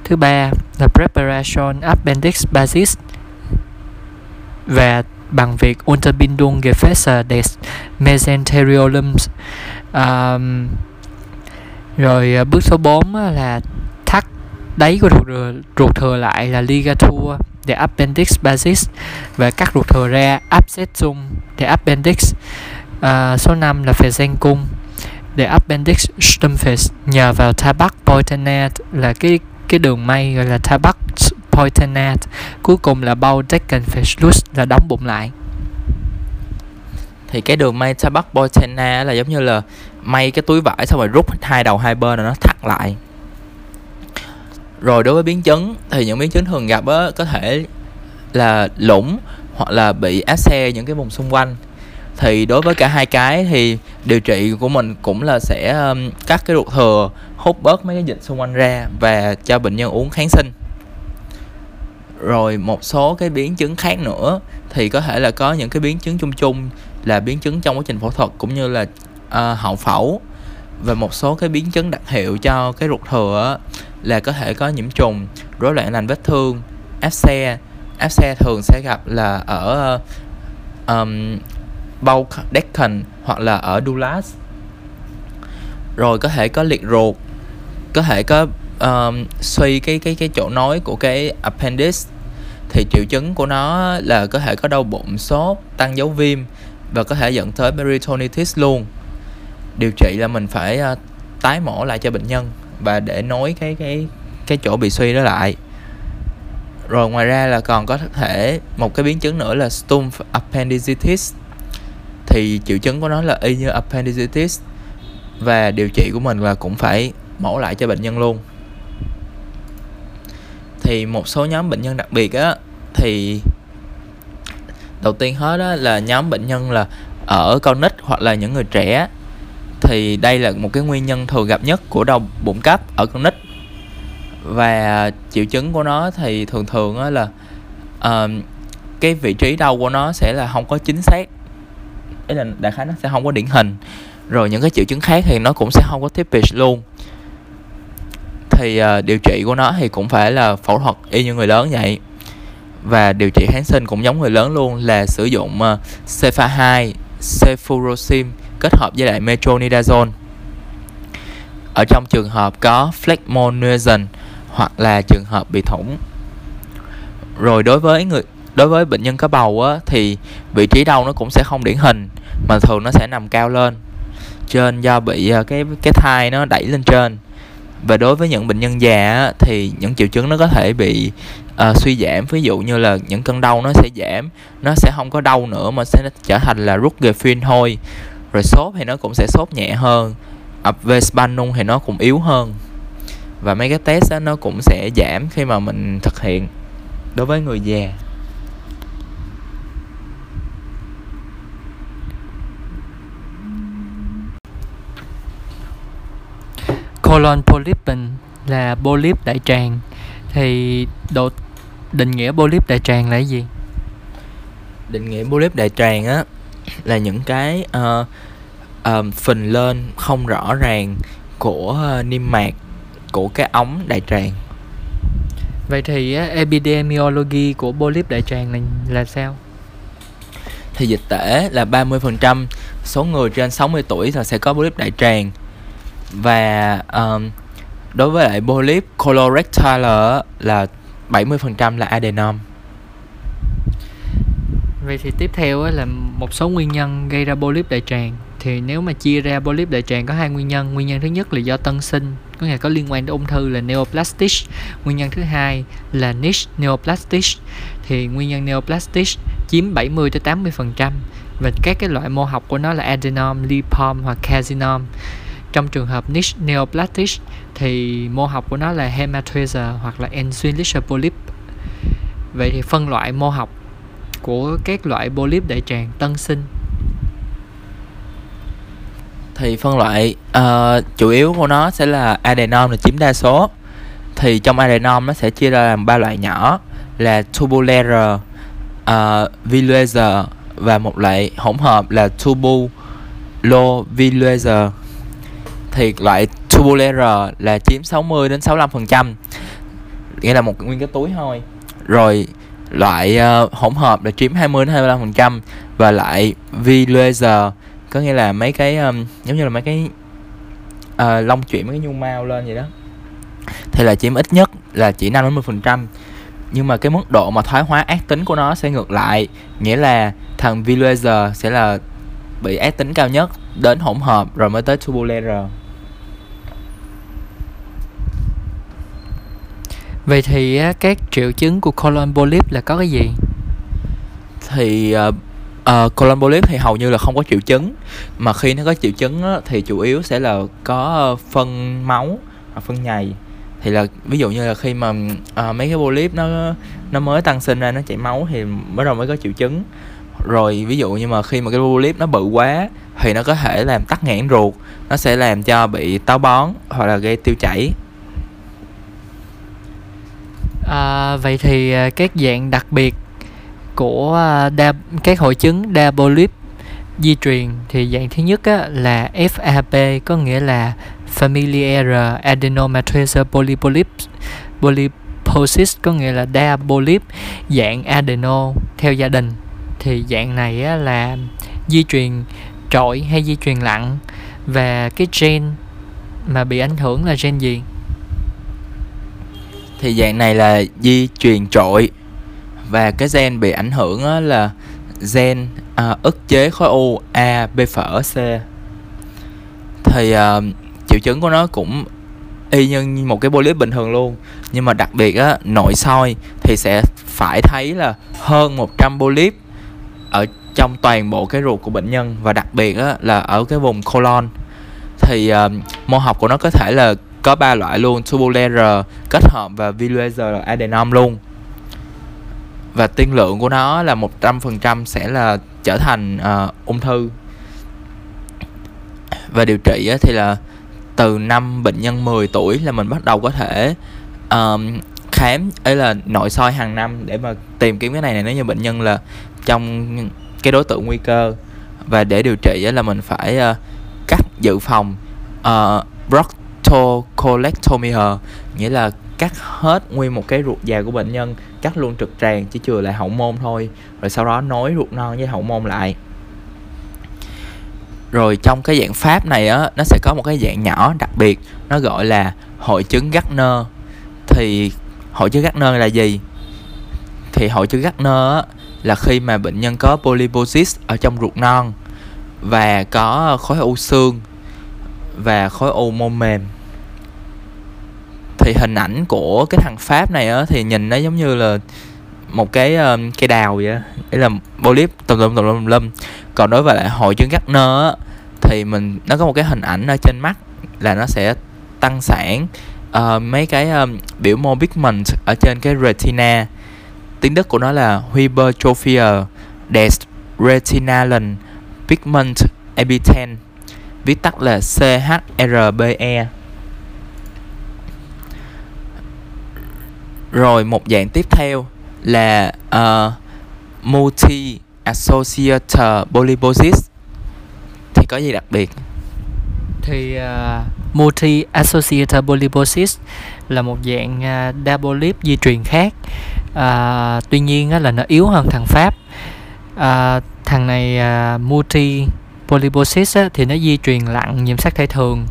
Thứ ba là preparation appendix basis và bằng việc Unterbindung Gefäße des Mesenteriolums. Um, rồi à, bước số 4 là thắt đáy của ruột thừa, ruột thừa lại là ligature để appendix basis và cắt ruột thừa ra abscessum để appendix uh, số 5 là fesencum để appendix stymphus nhờ vào tabac poitonate là cái cái đường may gọi là tabac poitonate cuối cùng là Bowdecken Festus là đóng bụng lại. Thì cái đường may tabac poitonate là giống như là may cái túi vải xong rồi rút hai đầu hai bên rồi nó thắt lại. Rồi đối với biến chứng thì những biến chứng thường gặp á, có thể là lũng hoặc là bị áp xe những cái vùng xung quanh. Thì đối với cả hai cái thì điều trị của mình cũng là sẽ um, cắt cái ruột thừa hút bớt mấy cái dịch xung quanh ra và cho bệnh nhân uống kháng sinh rồi một số cái biến chứng khác nữa thì có thể là có những cái biến chứng chung chung là biến chứng trong quá trình phẫu thuật cũng như là uh, hậu phẫu. Và một số cái biến chứng đặc hiệu cho cái ruột thừa là có thể có nhiễm trùng rối loạn lành vết thương áp xe. Áp xe thường sẽ gặp là ở um, Bulk Deccan hoặc là ở Dulas rồi có thể có liệt ruột có thể có um, suy cái cái cái chỗ nối của cái appendix thì triệu chứng của nó là có thể có đau bụng sốt tăng dấu viêm và có thể dẫn tới peritonitis luôn. Điều trị là mình phải uh, tái mổ lại cho bệnh nhân và để nối cái cái cái chỗ bị suy đó lại. Rồi ngoài ra là còn có thể một cái biến chứng nữa là stum appendicitis. Thì triệu chứng của nó là y như appendicitis và điều trị của mình là cũng phải mổ lại cho bệnh nhân luôn thì một số nhóm bệnh nhân đặc biệt á thì đầu tiên hết á là nhóm bệnh nhân là ở con nít hoặc là những người trẻ thì đây là một cái nguyên nhân thường gặp nhất của đau bụng cấp ở con nít. Và triệu chứng của nó thì thường thường á là uh, cái vị trí đau của nó sẽ là không có chính xác. Ý là đại khái nó sẽ không có điển hình. Rồi những cái triệu chứng khác thì nó cũng sẽ không có typic luôn thì uh, điều trị của nó thì cũng phải là phẫu thuật y như người lớn vậy. Và điều trị kháng sinh cũng giống người lớn luôn là sử dụng ờ, uh, cefa 2 cefurosim kết hợp với lại metronidazole. Ở trong trường hợp có flexmonism hoặc là trường hợp bị thủng. Rồi đối với người đối với bệnh nhân có bầu á, thì vị trí đau nó cũng sẽ không điển hình mà thường nó sẽ nằm cao lên. Trên do bị ờ, cái cái thai nó đẩy lên trên và đối với những bệnh nhân già thì những triệu chứng nó có thể bị uh, suy giảm. Ví dụ như là những cơn đau nó sẽ giảm nó sẽ không có đau nữa mà sẽ trở thành là rút phim thôi. Rồi sốt thì nó cũng sẽ sốt nhẹ hơn ập về spanung thì nó cũng yếu hơn. Và mấy cái test đó, nó cũng sẽ giảm khi mà mình thực hiện đối với người già. Colon polypen là polyp đại tràng. Thì độ định nghĩa polyp đại tràng là gì? Định nghĩa polyp đại tràng á là những cái uh, uh, phình lên không rõ ràng của uh, niêm mạc của cái ống đại tràng. Vậy thì uh, epidemiology của polyp đại tràng là là sao? Thì dịch tễ là 30% số người trên 60 tuổi là sẽ có polyp đại tràng và um, đối với lại polyp colorectal là 70% là adenom. Vậy thì tiếp theo là một số nguyên nhân gây ra polyp đại tràng. Thì nếu mà chia ra polyp đại tràng có hai nguyên nhân. Nguyên nhân thứ nhất là do tân sinh có nghĩa có liên quan đến ung thư là neoplastic. Nguyên nhân thứ hai là niche neoplastic. Thì nguyên nhân neoplastic chiếm 70 tới 80 phần trăm. Và các cái loại mô học của nó là adenom, lipom hoặc carcinom trong trường hợp niche neoplastic thì mô học của nó là hematoiser hoặc là ensuite polyp vậy thì phân loại mô học của các loại polyp đại tràng tân sinh. Thì phân loại uh, chủ yếu của nó sẽ là adenom là chiếm đa số. Thì trong adenom nó sẽ chia ra làm ba loại nhỏ là tubular uh, ờ, villuzer và một loại hỗn hợp là tubulovilluzer thì loại tubular là chiếm 60 đến 65 phần trăm. Nghĩa là một nguyên cái túi thôi. Rồi loại uh, hỗn hợp là chiếm 20 đến 25 phần trăm và lại v laser có nghĩa là mấy cái um, giống như là mấy cái uh, lông chuyển mấy cái nhu mao lên vậy đó. Thì là chiếm ít nhất là chỉ 5 đến 10% nhưng mà cái mức độ mà thoái hóa ác tính của nó sẽ ngược lại. Nghĩa là thằng v laser sẽ là bị ác tính cao nhất đến hỗn hợp rồi mới tới turbulent Vậy thì các triệu chứng của colon polyp là có cái gì? Thì ờ, ờ, uh, uh, colon polyp thì hầu như là không có triệu chứng. Mà khi nó có triệu chứng á, thì chủ yếu sẽ là có ờ, phân máu hoặc phân nhầy. Thì là ví dụ như là khi mà uh, mấy cái polyp nó nó mới tăng sinh ra nó chảy máu thì bắt đầu mới có triệu chứng. Rồi ví dụ như mà khi mà cái polyp nó bự quá thì nó có thể làm tắc nghẽn ruột. Nó sẽ làm cho bị táo bón hoặc là gây tiêu chảy à, vậy thì à, các dạng đặc biệt của à, đa các hội chứng đa polyp di truyền thì dạng thứ nhất á, là FAP có nghĩa là Familiar Adenomatous Polypolyps Polyposis có nghĩa là đa polyp dạng adeno theo gia đình. Thì dạng này á, là di truyền trội hay di truyền lặng và cái gen mà bị ảnh hưởng là gen gì? Thì dạng này là di truyền trội. Và cái gen bị ảnh hưởng là gen à, ức chế khối u A, B phở, C. Thì à, triệu chứng của nó cũng y như một cái polyp bình thường luôn. Nhưng mà đặc biệt á nội soi thì sẽ phải thấy là hơn 100 polyp ở trong toàn bộ cái ruột của bệnh nhân. Và đặc biệt á, là ở cái vùng colon. Thì uh, mô học của nó có thể là có ba loại luôn tubular kết hợp và Villager adenom luôn. Và tiên lượng của nó là 100% sẽ là trở thành uh, ung thư. Và điều trị thì là từ năm bệnh nhân 10 tuổi là mình bắt đầu có thể um, khám ấy là nội soi hàng năm để mà tìm kiếm cái này này nếu như bệnh nhân là trong cái đối tượng nguy cơ. Và để điều trị là mình phải uh, cắt dự phòng uh, proctocolectomy nghĩa là cắt hết nguyên một cái ruột già của bệnh nhân, cắt luôn trực tràng chỉ chừa lại hậu môn thôi, rồi sau đó nối ruột non với hậu môn lại. Rồi trong cái dạng pháp này á, nó sẽ có một cái dạng nhỏ đặc biệt, nó gọi là hội chứng Gardner. Thì hội chứng Gardner là gì? Thì hội chứng Gardner á, là khi mà bệnh nhân có polyposis ở trong ruột non và có khối u xương và khối u môn mềm thì hình ảnh của cái thằng pháp này á thì nhìn nó giống như là một cái um, cây đào vậy đấy là polyp tùm lum tùm lum lum. Còn đối với lại hội chứng Gardner á thì mình nó có một cái hình ảnh ở trên mắt là nó sẽ tăng sản uh, mấy cái um, biểu mô pigment ở trên cái retina. Tiếng Đức của nó là hypertrophia des retinalen pigment epithel viết tắt là CHRBE rồi một dạng tiếp theo là ờ, uh, multi associated polyposis. Thì có gì đặc biệt? Thì ờ, uh, multi associated polyposis là một dạng ờ, uh, đa polyp di truyền khác. Uh, tuy nhiên uh, là nó yếu hơn thằng pháp. Uh, thằng này uh, multi polyposis á, thì nó di truyền lặng nhiễm sắc thể thường.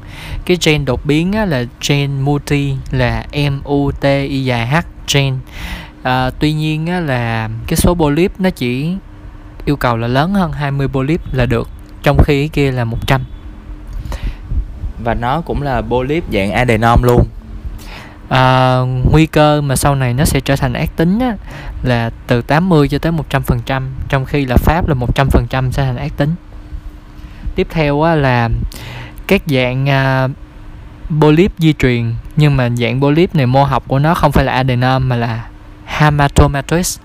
Cái gen đột biến á, là gen multi là m u t i dài h gen à, tuy nhiên á, là cái số polyp nó chỉ yêu cầu là lớn hơn 20 polyp là được trong khi kia là 100 và nó cũng là polyp dạng adenom luôn. À, nguy cơ mà sau này nó sẽ trở thành ác tính á, là từ 80 cho tới 100 phần trăm trong khi là Pháp là 100 phần trăm sẽ thành ác tính tiếp theo á, là các dạng uh, polyp di truyền. Nhưng mà dạng polyp này mô học của nó không phải là adenom mà là hematomatous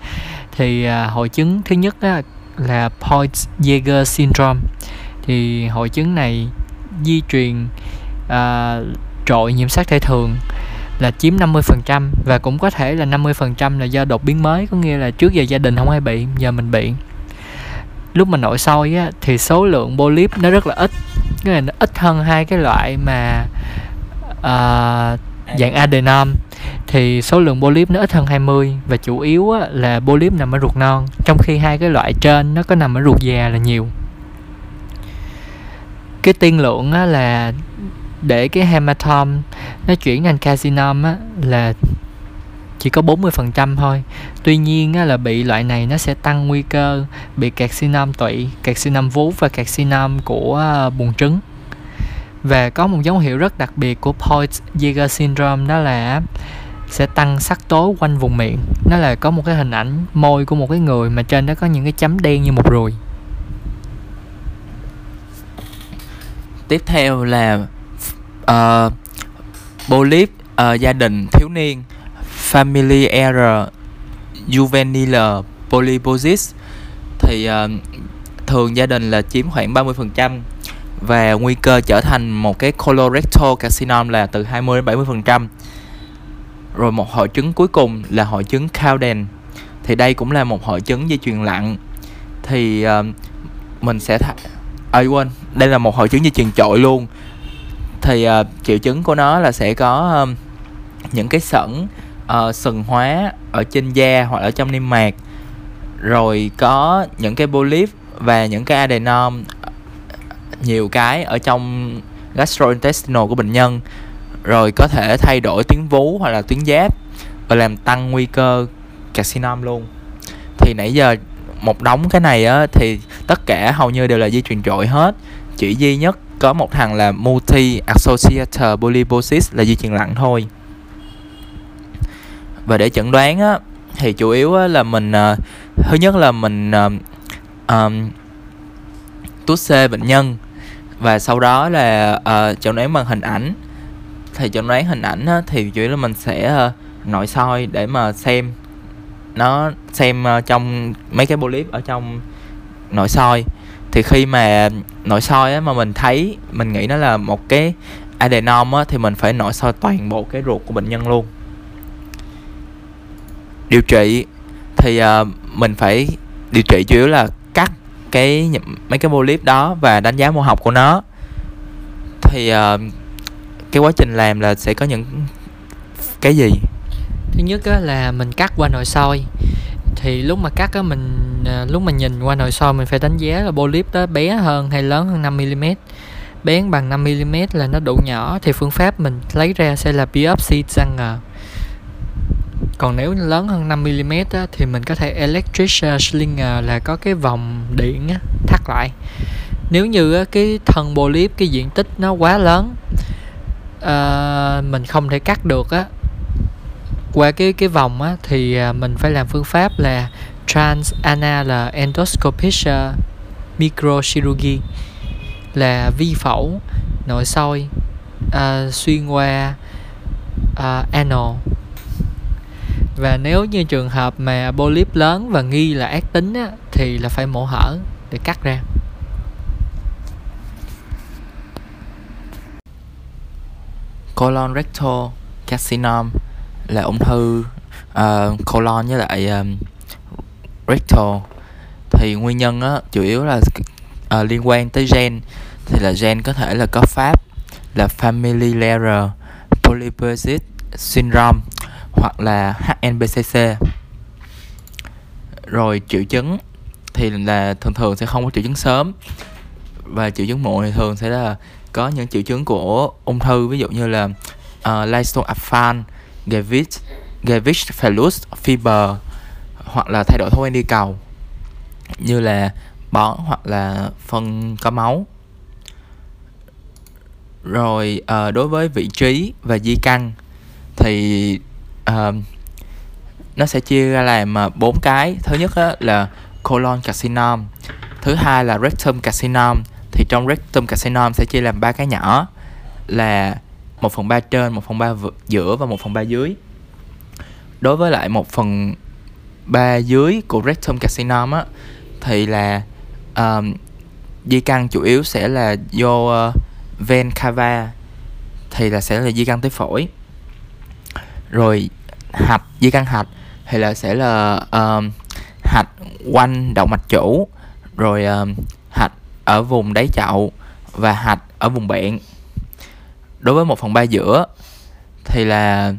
thì à, hội chứng thứ nhất á, là Points-Jaeger syndrome. Thì hội chứng này di truyền à, trội nhiễm sắc thể thường là chiếm 50% và cũng có thể là 50% là do đột biến mới có nghĩa là trước giờ gia đình không ai bị giờ mình bị lúc mà nội soi á thì số lượng polyp nó rất là ít. Cái này nó ít hơn hai cái loại mà uh, dạng adenom thì số lượng polyp nó ít hơn 20 và chủ yếu á, là polyp nằm ở ruột non trong khi hai cái loại trên nó có nằm ở ruột già là nhiều. Cái tiên lượng á, là để cái hematom nó chuyển thành carcinom á, là chỉ có 40% thôi. Tuy nhiên á, là bị loại này nó sẽ tăng nguy cơ bị carcinoma tụy carcinoma vú và carcinoma của à, buồng trứng. Và có một dấu hiệu rất đặc biệt của Poids-Jaeger syndrome đó là sẽ tăng sắc tố quanh vùng miệng. Nó là có một cái hình ảnh môi của một cái người mà trên đó có những cái chấm đen như một ruồi. Tiếp theo là uh, polyp uh, gia đình thiếu niên family juvenile polyposis thì uh, thường gia đình là chiếm khoảng 30% và nguy cơ trở thành một cái colorectal carcinoma là từ 20 đến 70%. Rồi một hội chứng cuối cùng là hội chứng Cowden. Thì đây cũng là một hội chứng di truyền lặng. Thì uh, mình sẽ th- à, quên, đây là một hội chứng di truyền trội luôn. Thì uh, triệu chứng của nó là sẽ có uh, những cái sẩn uh, sừng hóa ở trên da hoặc ở trong niêm mạc. Rồi có những cái polyp và những cái adenom nhiều cái ở trong gastrointestinal của bệnh nhân. Rồi có thể thay đổi tuyến vú hoặc là tuyến giáp và làm tăng nguy cơ carcinom luôn. Thì nãy giờ một đống cái này á thì tất cả hầu như đều là di truyền trội hết. Chỉ duy nhất có một thằng là multi associated polyposis là di truyền lặng thôi và để chẩn đoán á thì chủ yếu á, là mình uh, thứ nhất là mình uh, um, tút xê bệnh nhân. Và sau đó là uh, chẩn đoán bằng hình ảnh. Thì chẩn đoán hình ảnh á, thì chủ yếu là mình sẽ uh, nội soi để mà xem nó xem uh, trong mấy cái polyp ở trong nội soi. Thì khi mà nội soi á, mà mình thấy mình nghĩ nó là một cái adenom á, thì mình phải nội soi toàn bộ cái ruột của bệnh nhân luôn điều trị thì uh, mình phải điều trị chủ yếu là cắt cái mấy cái polyp đó và đánh giá mô học của nó. Thì uh, cái quá trình làm là sẽ có những cái gì? Thứ nhất á, là mình cắt qua nội soi thì lúc mà cắt á mình ờ, lúc mà nhìn qua nội soi mình phải đánh giá là polyp đó bé hơn hay lớn hơn 5 mm bé bằng 5 mm là nó đủ nhỏ thì phương pháp mình lấy ra sẽ là biopsy răng ngờ còn nếu lớn hơn 5mm á, thì mình có thể electric slinger là có cái vòng điện á, thắt lại. Nếu như á, cái thân polyp cái diện tích nó quá lớn à, mình không thể cắt được á qua cái cái vòng á thì à, mình phải làm phương pháp là transanal endoscopic microchirurgy là vi phẫu nội soi uh, xuyên qua uh, anal và nếu như trường hợp mà polyp lớn và nghi là ác tính á, thì là phải mổ hở để cắt ra. Colon rectal carcinoma là ung thư uh, colon với lại um, rectal. Thì nguyên nhân á, chủ yếu là uh, liên quan tới gen. Thì là gen có thể là có pháp là familial polyposis syndrome hoặc là HNBCC rồi triệu chứng thì là thường thường sẽ không có triệu chứng sớm. Và triệu chứng muộn thì thường sẽ là có những triệu chứng của ung thư ví dụ như là uh, lysoaphan, Gavich, Gavich phallus, fiber hoặc là thay đổi thói quen đi cầu như là bón hoặc là phân có máu. Rồi uh, đối với vị trí và di căn thì uh, nó sẽ chia ra làm ờ, bốn cái. Thứ nhất là colon carcinoma thứ hai là rectum carcinoma thì trong rectum carcinoma sẽ chia làm ba cái nhỏ là một phần ba trên một phần ba giữa và một phần ba dưới. Đối với lại một phần ba dưới của rectum carcinoma á, thì là um, di căn chủ yếu sẽ là do uh, ờ, ven cava thì là sẽ là di căn tới phổi rồi hạch di căn hạch thì là sẽ là uh, hạch quanh động mạch chủ rồi uh, hạch ở vùng đáy chậu và hạch ở vùng bẹn. Đối với một phần ba giữa thì là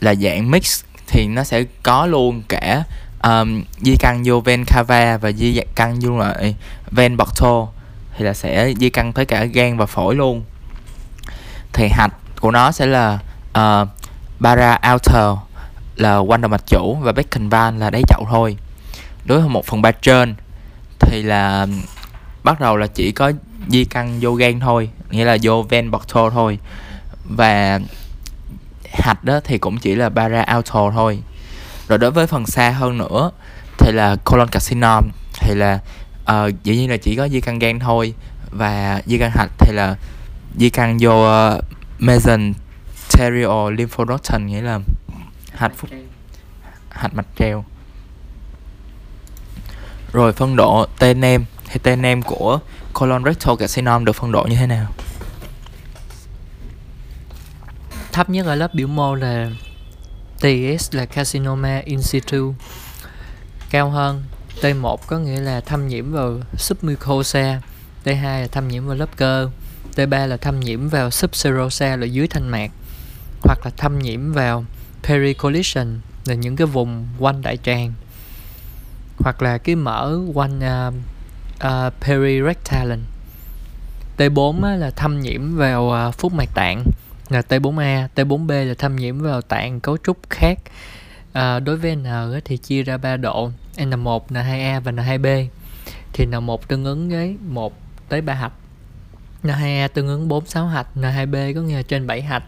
là dạng mix thì nó sẽ có luôn cả um, di căn vô ven cava và di căn vô lại ven portal thì là sẽ di căn tới cả gan và phổi luôn. Thì hạch của nó sẽ là uh, bara outer là quanh đầu mạch chủ và Becken van là đáy chậu thôi. Đối với một phần ba trên thì là bắt đầu là chỉ có di căn vô gan thôi nghĩa là vô ven portal thôi. Và hạch đó thì cũng chỉ là bara auto thôi. Rồi đối với phần xa hơn nữa thì là colon carcinom thì là uh, dĩ nhiên là chỉ có di căn gan thôi. Và di căn hạch thì là di căn vô uh, mesenterial lymphonoden nghĩa là hạt phúc, hạt mạch treo. Rồi phân độ tên nem thì tên nem của colon rectal carcinom được phân độ như thế nào? Thấp nhất ở lớp biểu mô là TS là carcinoma in situ. Cao hơn T1 có nghĩa là thâm nhiễm vào submucosa. T2 là thâm nhiễm vào lớp cơ. T3 là thâm nhiễm vào subserosa là dưới thanh mạc hoặc là thâm nhiễm vào pericollision là những cái vùng quanh đại tràng hoặc là cái mỡ quanh uh, uh, perirectalin T4 á, là thâm nhiễm vào uh, phúc mạc tạng là T4A, T4B là thâm nhiễm vào tạng cấu trúc khác. À, đối với N thì chia ra 3 độ N1, N2A và N2B. Thì N1 tương ứng với 1 tới 3 hạch. N2A tương ứng 4 6 hạch, N2B có nghĩa là trên 7 hạch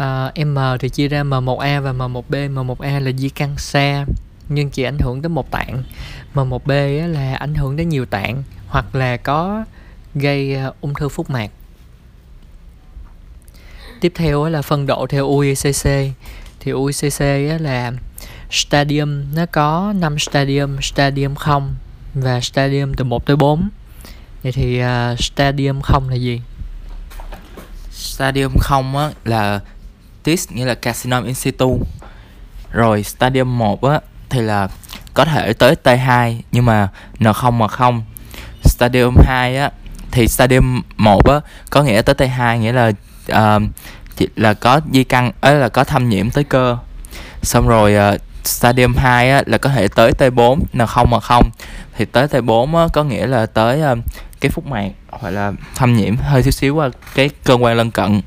uh, M thì chia ra M1A và M1B. M1A là di căn xa nhưng chỉ ảnh hưởng tới một tạng. M1B là ảnh hưởng đến nhiều tạng hoặc là có gây à, ung thư phúc mạc tiếp theo là phân độ theo UICC thì UICC là stadium nó có 5 stadium stadium 0 và stadium từ 1 tới 4 vậy thì uh, stadium 0 là gì stadium 0 á, là TIS nghĩa là carcinoma in situ rồi stadium 1 á, thì là có thể tới T2 nhưng mà N0 mà không. Stadium 2 á thì stadium 1 á có nghĩa tới T2 nghĩa là uh, là có di căn ấy là có thâm nhiễm tới cơ. Xong rồi uh, stadium 2 á, là có thể tới T4 là không mà không. Thì tới T4 á, có nghĩa là tới uh, cái phúc mạc hoặc là thâm nhiễm hơi xíu xíu qua cái cơ quan lân cận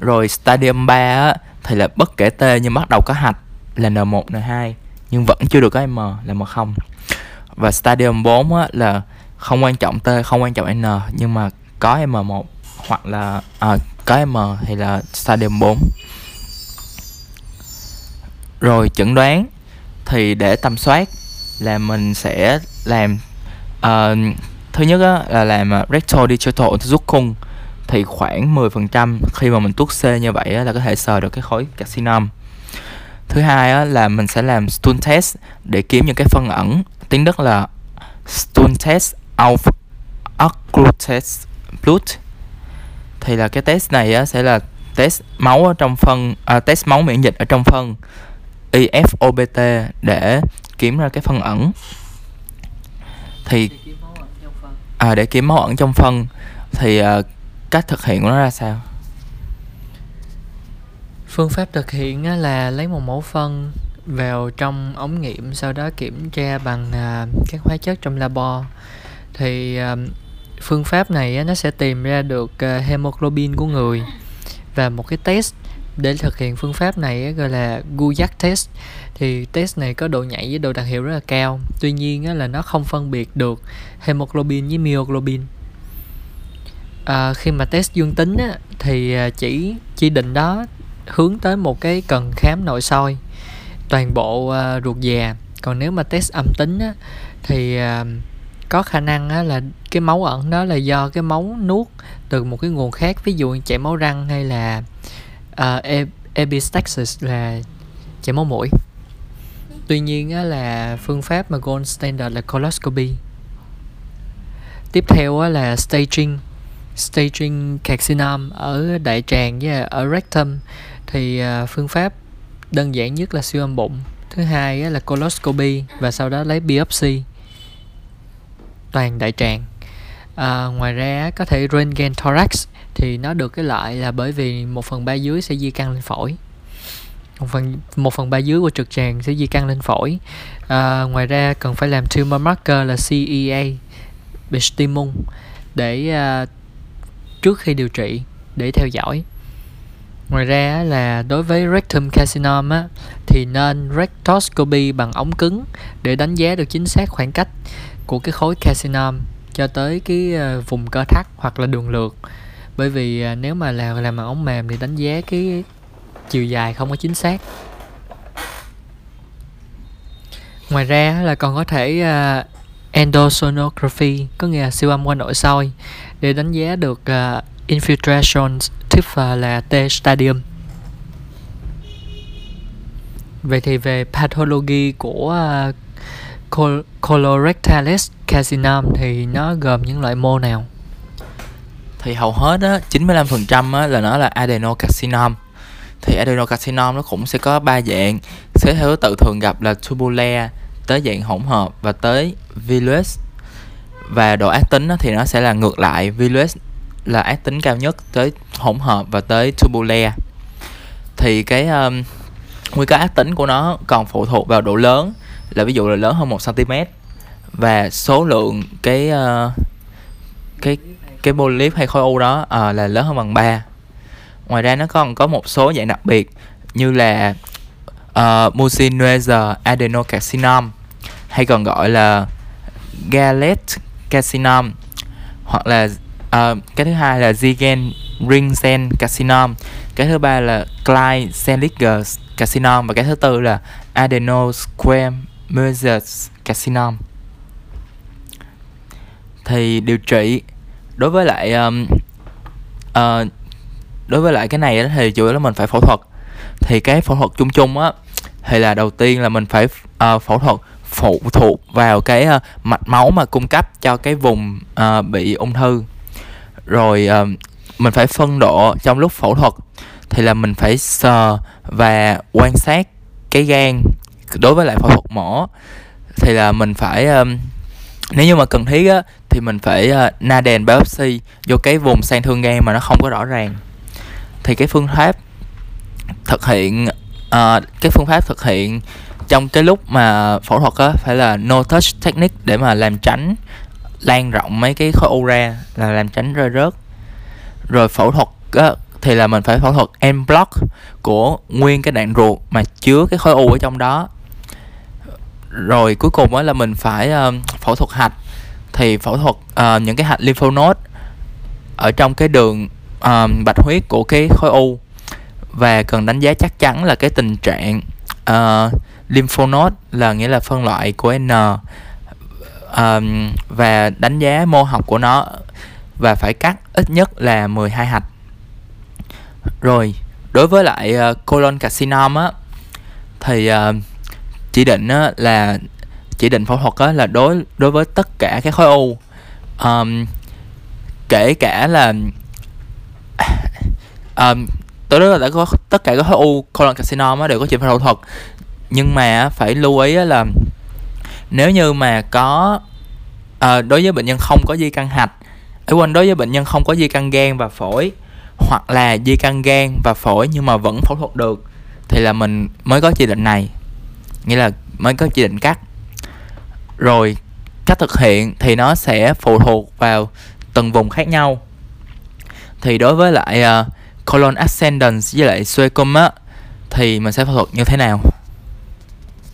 rồi stadium 3 á, thì là bất kể T nhưng bắt đầu có hạch là N1, N2 nhưng vẫn chưa được có M là M0 và stadium 4 á, là không quan trọng T, không quan trọng N nhưng mà có M1 hoặc là à, có M thì là stadium 4 rồi chẩn đoán thì để tầm soát là mình sẽ làm uh, thứ nhất á, là làm ờ, rectal digital ultrasound thì khoảng 10% khi mà mình tuốt C như vậy á, là có thể sờ được cái khối carcinom thứ hai á, là mình sẽ làm stool test để kiếm những cái phân ẩn tiếng Đức là stool test auf occlutes blood. Thì là cái test này á, sẽ là test máu ở trong phân à, test máu miễn dịch ở trong phân IFOBT để kiếm ra cái phân ẩn. Thì à, để kiếm máu ẩn trong phân. Thì à, cách thực hiện của nó ra sao? Phương pháp thực hiện là lấy một mẫu phân vào trong ống nghiệm, sau đó kiểm tra bằng à, các hóa chất trong labo. Thì à, phương pháp này nó sẽ tìm ra được à, hemoglobin của người và một cái test. Để thực hiện phương pháp này gọi là Guyak test. Thì test này có độ nhạy với độ đặc hiệu rất là cao. Tuy nhiên là nó không phân biệt được hemoglobin với myoglobin à, khi mà test dương tính á, thì à, chỉ chỉ định đó hướng tới một cái cần khám nội soi toàn bộ à, ruột già. Còn nếu mà test âm tính á, thì à, có khả năng á, là cái máu ẩn đó là do cái máu nuốt từ một cái nguồn khác ví dụ như chảy máu răng hay là uh, epistaxis là chảy máu mũi. Tuy nhiên á, là phương pháp mà gold standard là coloscopy. Tiếp theo á, là staging staging carcinoma ở đại tràng với ở rectum thì à, phương pháp đơn giản nhất là siêu âm bụng thứ hai là coloscopy và sau đó lấy biopsy. Toàn đại tràng. À, ngoài ra có thể röntgen thorax thì nó được cái lợi là bởi vì một phần ba dưới sẽ di căn lên phổi. Một phần một phần ba dưới của trực tràng sẽ di căn lên phổi. À, ngoài ra cần phải làm tumor marker là CEA Bestimun để uh, trước khi điều trị để theo dõi. Ngoài ra là đối với rectum carcinom á, thì nên rectoscopy bằng ống cứng để đánh giá được chính xác khoảng cách của cái khối carcinom cho tới cái ờ, vùng cơ thắt hoặc là đường lượt. Bởi vì ờ, nếu mà là, làm bằng ống mềm thì đánh giá cái chiều dài không có chính xác. Ngoài ra là còn có thể ờ, endosonography, có nghĩa là siêu âm qua nội soi để đánh giá được uh, infiltration tiếp và là T stadium. Vậy thì về pathology của uh, col- colorectalis carcinoma thì nó gồm những loại mô nào? Thì hầu hết á 95% á là nó là adenocarcinom. thì adenocarcinom nó cũng sẽ có ba dạng. Sẽ theo thứ tự thường gặp là tubule, tới dạng hỗn hợp và tới villus và độ ác tính thì nó sẽ là ngược lại. Virus là ác tính cao nhất tới hỗn hợp và tới tubule thì cái um, nguy cơ ác tính của nó còn phụ thuộc vào độ lớn là ví dụ là lớn hơn 1 cm và số lượng cái uh, cái cái polyp hay khối u đó uh, là lớn hơn bằng 3 ngoài ra nó còn có một số dạng đặc biệt như là uh, mucinous adenocarcinoma hay còn gọi là Gallet carcinom hoặc là uh, cái thứ hai là Ziegen ring cell cái thứ ba là Klein-Seliger và cái thứ tư là adenosquamous carcinom thì điều trị đối với lại um, uh, đối với lại cái này thì chủ yếu là mình phải phẫu thuật. Thì cái phẫu thuật chung chung á thì là đầu tiên là mình phải uh, phẫu thuật phụ thuộc vào cái uh, mạch máu mà cung cấp cho cái vùng uh, bị ung thư. Rồi uh, mình phải phân độ trong lúc phẫu thuật thì là mình phải sờ và quan sát cái gan đối với lại phẫu thuật mổ. Thì là mình phải um, nếu như mà cần thiết á thì mình phải uh, na đèn biopsy vô cái vùng sang thương gan mà nó không có rõ ràng. Thì cái phương pháp thực hiện uh, cái phương pháp thực hiện trong cái lúc mà phẫu thuật á phải là no touch technique để mà làm tránh lan rộng mấy cái khối u ra là làm tránh rơi rớt. Rồi phẫu thuật á, thì là mình phải phẫu thuật em block của nguyên cái đoạn ruột mà chứa cái khối u ở trong đó. Rồi cuối cùng á là mình phải um, phẫu thuật hạch. Thì phẫu thuật uh, những cái hạch lympho node ở trong cái đường um, bạch huyết của cái khối u. Và cần đánh giá chắc chắn là cái tình trạng Ờ, uh, lymphonode là nghĩa là phân loại của N. Um, và đánh giá mô học của nó và phải cắt ít nhất là 12 hạch. Rồi đối với lại uh, colon carcinoma á thì uh, chỉ định á, là chỉ định phẫu thuật á, là đối đối với tất cả các khối u. Um, kể cả là um, tới đó là đã có tất cả các khối u colon carcinoma đều có chỉ phẫu thuật. Nhưng mà phải lưu ý là nếu như mà có à, đối với bệnh nhân không có di căn hạch ở quên đối với bệnh nhân không có di căn gan và phổi hoặc là di căn gan và phổi nhưng mà vẫn phẫu thuật được thì là mình mới có chỉ định này. Nghĩa là mới có chỉ định cắt. Rồi cách thực hiện thì nó sẽ phụ thuộc vào từng vùng khác nhau. Thì đối với lại uh, colon ascendens với lại suecum á thì mình sẽ phẫu thuật như thế nào?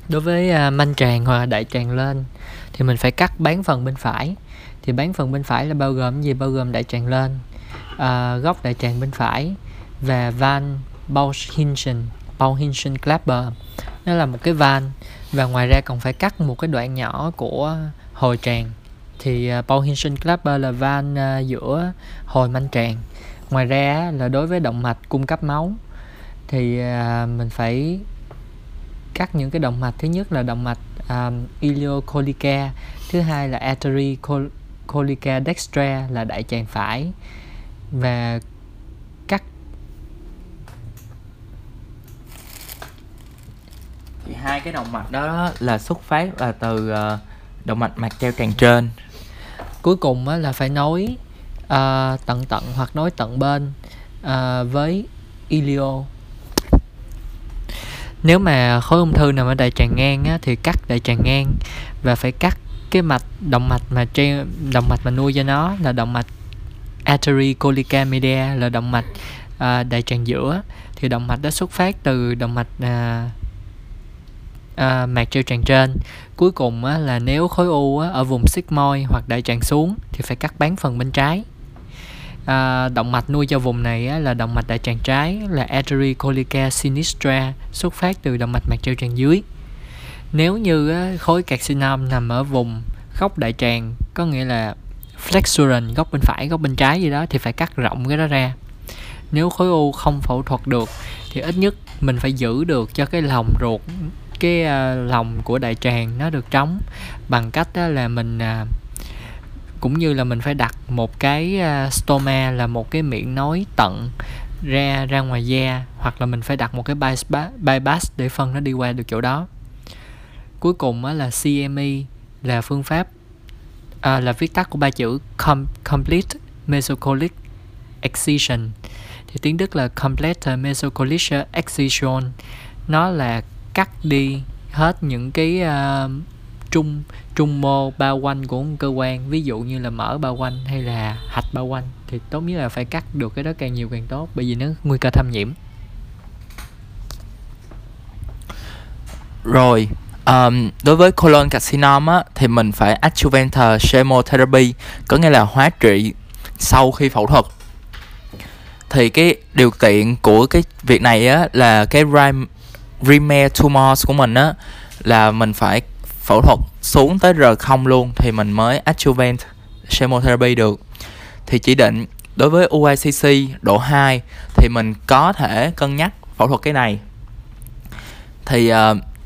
Đối với uh, manh tràng hoặc đại tràng lên thì mình phải cắt bán phần bên phải. Thì bán phần bên phải là bao gồm gì? Bao gồm đại tràng lên uh, góc đại tràng bên phải và van Bauhinschen Bauhinschen clapper. nó là một cái van và ngoài ra còn phải cắt một cái đoạn nhỏ của hồi tràng. Thì à, uh, Bauhinschen Clapper là van uh, giữa hồi manh tràng ngoài ra là đối với động mạch cung cấp máu thì uh, mình phải cắt những cái động mạch. Thứ nhất là động mạch um, ileocolica thứ hai là artery colica dextra là đại tràng phải. Và cắt thì hai cái động mạch đó là xuất phát là từ uh, động mạch mạch treo tràng trên. Cuối cùng là phải nối à, tận tận hoặc nối tận bên à, với ilio nếu mà khối ung thư nằm ở đại tràng ngang á, thì cắt đại tràng ngang và phải cắt cái mạch động mạch mà trên động mạch mà nuôi cho nó là động mạch artery colica media là động mạch à, đại tràng giữa. Thì động mạch đó xuất phát từ động mạch à, à, mạc treo tràng trên. Cuối cùng á, là nếu khối u á, ở vùng sigmoid hoặc đại tràng xuống thì phải cắt bán phần bên trái à, động mạch nuôi cho vùng này á, là động mạch đại tràng trái là artery colica sinistra xuất phát từ động mạch mạc treo tràng dưới. Nếu như á, khối carcinom nằm ở vùng góc đại tràng có nghĩa là flexuron góc bên phải góc bên trái gì đó thì phải cắt rộng cái đó ra. Nếu khối u không phẫu thuật được thì ít nhất mình phải giữ được cho cái lòng ruột cái à, uh, lòng của đại tràng nó được trống bằng cách đó là mình uh, cũng như là mình phải đặt một cái à, uh, stoma là một cái miệng nối tận ra ra ngoài da hoặc là mình phải đặt một cái bypass, bypass để phân nó đi qua được chỗ đó. Cuối cùng á là CME là phương pháp à, là viết tắt của ba chữ com, complete mesocolic excision. Thì tiếng Đức là complete mesocolic excision. Nó là cắt đi hết những cái uh, trung trung mô bao quanh của một cơ quan ví dụ như là mỡ bao quanh hay là hạch bao quanh thì tốt nhất là phải cắt được cái đó càng nhiều càng tốt bởi vì nó nguy cơ thâm nhiễm. Rồi um, đối với colon carcinoma á, thì mình phải adjuvant chemotherapy có nghĩa là hóa trị sau khi phẫu thuật. Thì cái điều kiện của cái việc này á là cái Rimer tumors của mình á là mình phải phẫu thuật xuống tới R0 luôn thì mình mới adjuvant chemotherapy được. Thì chỉ định đối với UICC độ 2 thì mình có thể cân nhắc phẫu thuật cái này. Thì uh,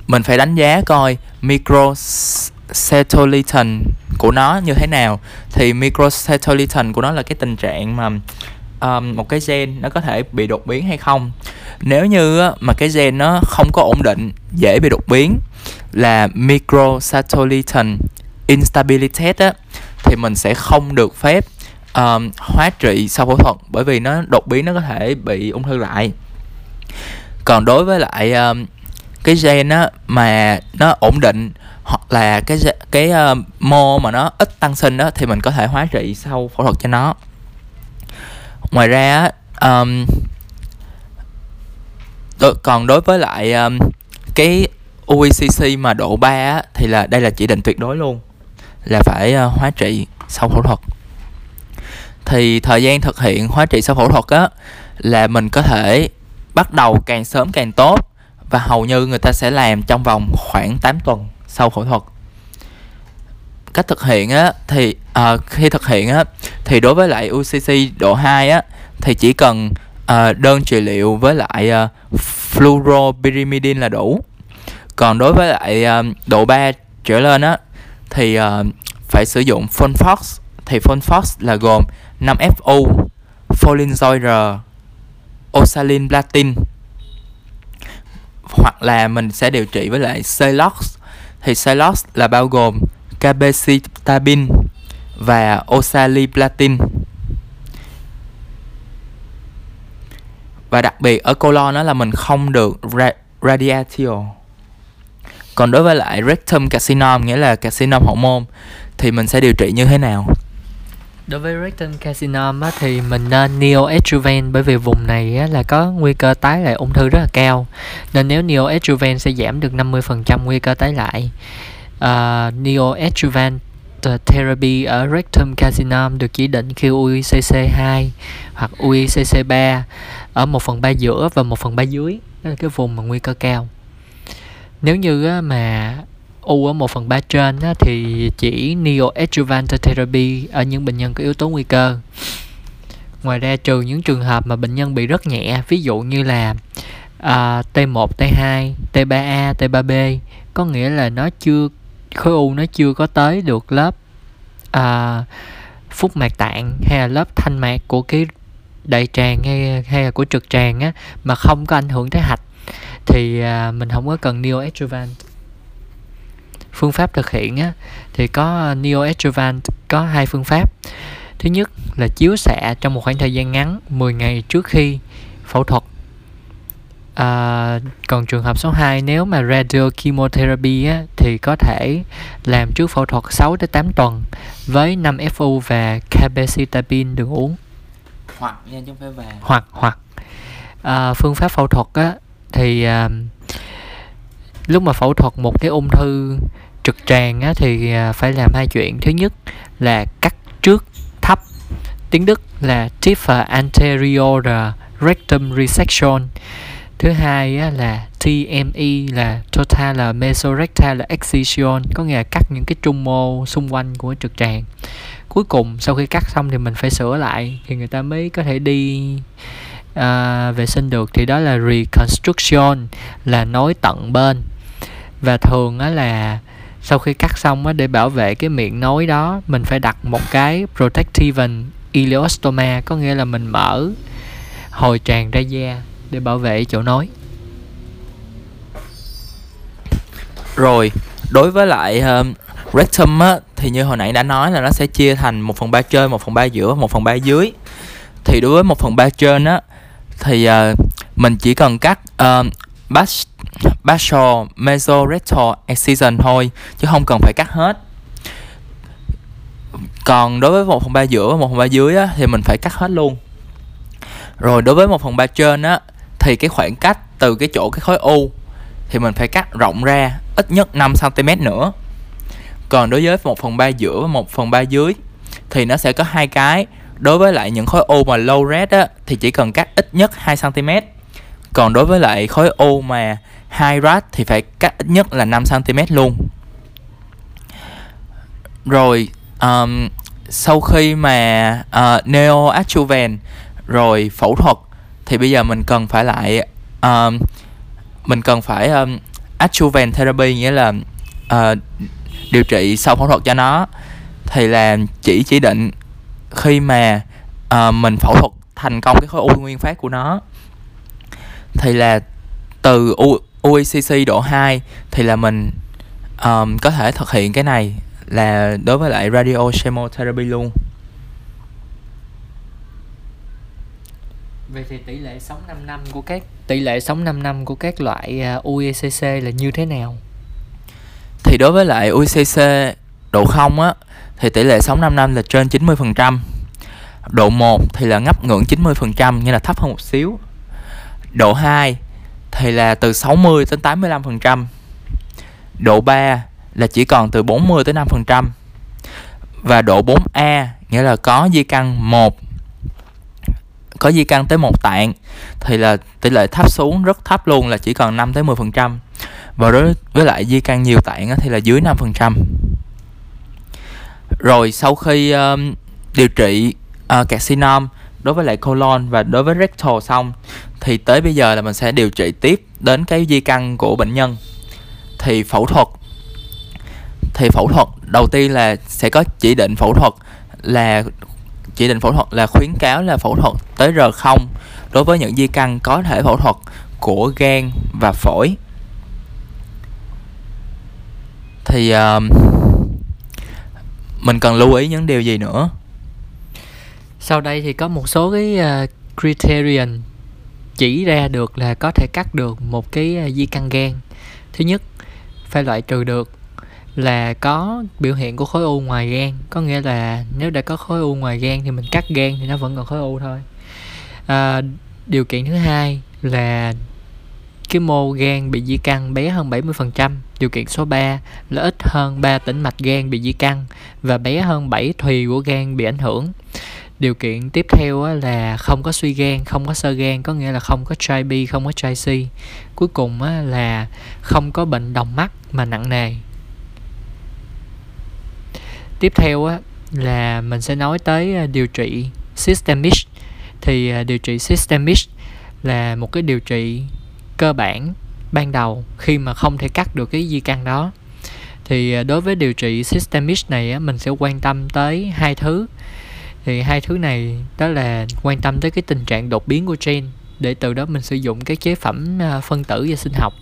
mình phải đánh giá coi microcetoliton của nó như thế nào. Thì microcetoliton của nó là cái tình trạng mà um, một cái gen nó có thể bị đột biến hay không. Nếu như mà cái gen nó không có ổn định dễ bị đột biến là microsatellite instability á thì mình sẽ không được phép um, hóa trị sau phẫu thuật bởi vì nó đột biến nó có thể bị ung thư lại. Còn đối với lại um, cái gen á mà nó ổn định hoặc là cái cái uh, mô mà nó ít tăng sinh đó thì mình có thể hóa trị sau phẫu thuật cho nó. Ngoài ra um, còn đối với lại um, cái UECC mà độ 3 á, thì là đây là chỉ định tuyệt đối luôn là phải uh, hóa trị sau phẫu thuật. Thì thời gian thực hiện hóa trị sau phẫu thuật á là mình có thể bắt đầu càng sớm càng tốt và hầu như người ta sẽ làm trong vòng khoảng 8 tuần sau phẫu thuật. Cách thực hiện á thì à, khi thực hiện á thì đối với lại UCC độ 2 á thì chỉ cần à, đơn trị liệu với lại à, fluoropyrimidine là đủ còn đối với lại um, độ 3 trở lên á thì uh, phải sử dụng Fonfox thì Fonfox là gồm 5FU Folinzoid Osalin Platin. Hoặc là mình sẽ điều trị với lại Celox. Thì Celox là bao gồm Cabecitabin và Oxaliplatin. Và đặc biệt ở colon đó là mình không được ra- radiatio còn đối với lại rectum carcinoma nghĩa là carcinoma hậu môn thì mình sẽ điều trị như thế nào? Đối với rectum carcinoma thì mình à, nên neoadjuvant bởi vì vùng này á, là có nguy cơ tái lại ung thư rất là cao. Nên nếu neoadjuvant sẽ giảm được 50% nguy cơ tái lại à, uh, neoadjuvant therapy ở rectum carcinoma được chỉ định khi UICC 2 hoặc UICC 3 ở 1 phần 3 giữa và 1 phần 3 dưới đó là cái vùng mà nguy cơ cao nếu như mà u ở 1 phần 3 trên thì chỉ neoadjuvant therapy ở những bệnh nhân có yếu tố nguy cơ. Ngoài ra trừ những trường hợp mà bệnh nhân bị rất nhẹ ví dụ như là uh, T1, T2, T3A, T3B có nghĩa là nó chưa khối u nó chưa có tới được lớp uh, phúc mạc tạng hay là lớp thanh mạc của cái đại tràng hay hay là của trực tràng á mà không có ảnh hưởng tới hạch thì uh, mình không có cần neoadjuvant phương pháp thực hiện á thì có neoadjuvant có hai phương pháp. Thứ nhất là chiếu xạ trong một khoảng thời gian ngắn 10 ngày trước khi phẫu thuật. À, còn trường hợp số 2 nếu mà radio chemotherapy á, thì có thể làm trước phẫu thuật 6 tới 8 tuần với 5 FU và cabecitabine được uống. Hoặc nha chứ không phải và hoặc hoặc. Uh, phương pháp phẫu thuật á thì uh, lúc mà phẫu thuật một cái ung thư trực tràng á, thì à, phải làm hai chuyện. Thứ nhất là cắt trước thấp tiếng đức là tiefer anterior rectum resection. Thứ hai á, là TME là total là mesorectal excision có nghĩa là cắt những cái trung mô xung quanh của trực tràng. Cuối cùng sau khi cắt xong thì mình phải sửa lại thì người ta mới có thể đi à, vệ sinh được thì đó là reconstruction là nối tận bên. Và thường á là sau khi cắt xong á để bảo vệ cái miệng nối đó mình phải đặt một cái protective ileostoma có nghĩa là mình mở hồi tràn ra da để bảo vệ chỗ nối. Rồi đối với lại um, rectum á thì như hồi nãy đã nói là nó sẽ chia thành một phần ba trên một phần ba giữa một phần ba dưới. Thì đối với một phần ba trên á thì uh, mình chỉ cần cắt ờ, uh, bas basal mesorectal excision thôi chứ không cần phải cắt hết. Còn đối với một phần ba giữa và một phần ba dưới á, thì mình phải cắt hết luôn. Rồi đối với một phần ba trên á thì cái khoảng cách từ cái chỗ cái khối u thì mình phải cắt rộng ra ít nhất 5 cm nữa. Còn đối với một phần ba giữa và một phần ba dưới thì nó sẽ có hai cái đối với lại những khối u mà low red á thì chỉ cần cắt ít nhất 2 cm còn đối với lại khối u mà high red thì phải cắt ít nhất là 5 cm luôn. Rồi um, sau khi mà ờ, uh, neoadjuvant rồi phẫu thuật thì bây giờ mình cần phải lại um, mình cần phải um, adjuvant therapy nghĩa là uh, điều trị sau phẫu thuật cho nó. Thì là chỉ chỉ định khi mà uh, mình phẫu thuật thành công cái khối u nguyên phát của nó thì là từ U, UECC độ 2 thì là mình um, có thể thực hiện cái này là đối với lại radio chemotherapy luôn Vậy thì tỷ lệ sống 5 năm của các tỷ lệ sống 5 năm của các loại uh, UECC là như thế nào? Thì đối với lại UECC độ 0 á, thì tỷ lệ sống 5 năm là trên 90%. Độ 1 thì là ngấp ngưỡng 90% nghĩa là thấp hơn một xíu. Độ 2 thì là từ 60 đến 85%. Độ 3 là chỉ còn từ 40 tới 5%. Và độ 4A nghĩa là có di căn 1 có di căn tới một tạng, thì là tỷ lệ thấp xuống, rất thấp luôn, là chỉ còn 5 tới 10%. Và đối với lại di căn nhiều tạng thì là dưới 5%. Rồi sau khi um, điều trị à, uh, carcinom đối với lại colon và đối với rectal xong thì tới bây giờ là mình sẽ điều trị tiếp đến cái di căn của bệnh nhân. Thì phẫu thuật thì phẫu thuật đầu tiên là sẽ có chỉ định phẫu thuật là chỉ định phẫu thuật là khuyến cáo là phẫu thuật tới R0 đối với những di căn có thể phẫu thuật của gan và phổi. Thì uh, mình cần lưu ý những điều gì nữa? Sau đây thì có một số cái uh, criterion chỉ ra được là có thể cắt được một cái uh, di căn gan. Thứ nhất phải loại trừ được là có biểu hiện của khối u ngoài gan. Có nghĩa là nếu đã có khối u ngoài gan thì mình cắt gan thì nó vẫn còn khối u thôi. À, điều kiện thứ hai là cái mô gan bị di căn bé hơn 70%. Điều kiện số 3 là ít hơn 3 tĩnh mạch gan bị di căn và bé hơn 7 thùy của gan bị ảnh hưởng. Điều kiện tiếp theo là không có suy gan, không có sơ gan, có nghĩa là không có trai B, không có trai C. Cuối cùng là không có bệnh đồng mắt mà nặng nề. Tiếp theo là mình sẽ nói tới à, điều trị systemic. Thì à, điều trị systemic là một cái điều trị cơ bản ban đầu khi mà không thể cắt được cái di căn đó. Thì à, đối với điều trị systemic này á, mình sẽ quan tâm tới hai thứ. Thì hai thứ này đó là quan tâm tới cái tình trạng đột biến của gen để từ đó mình sử dụng cái chế phẩm à, phân tử và sinh học.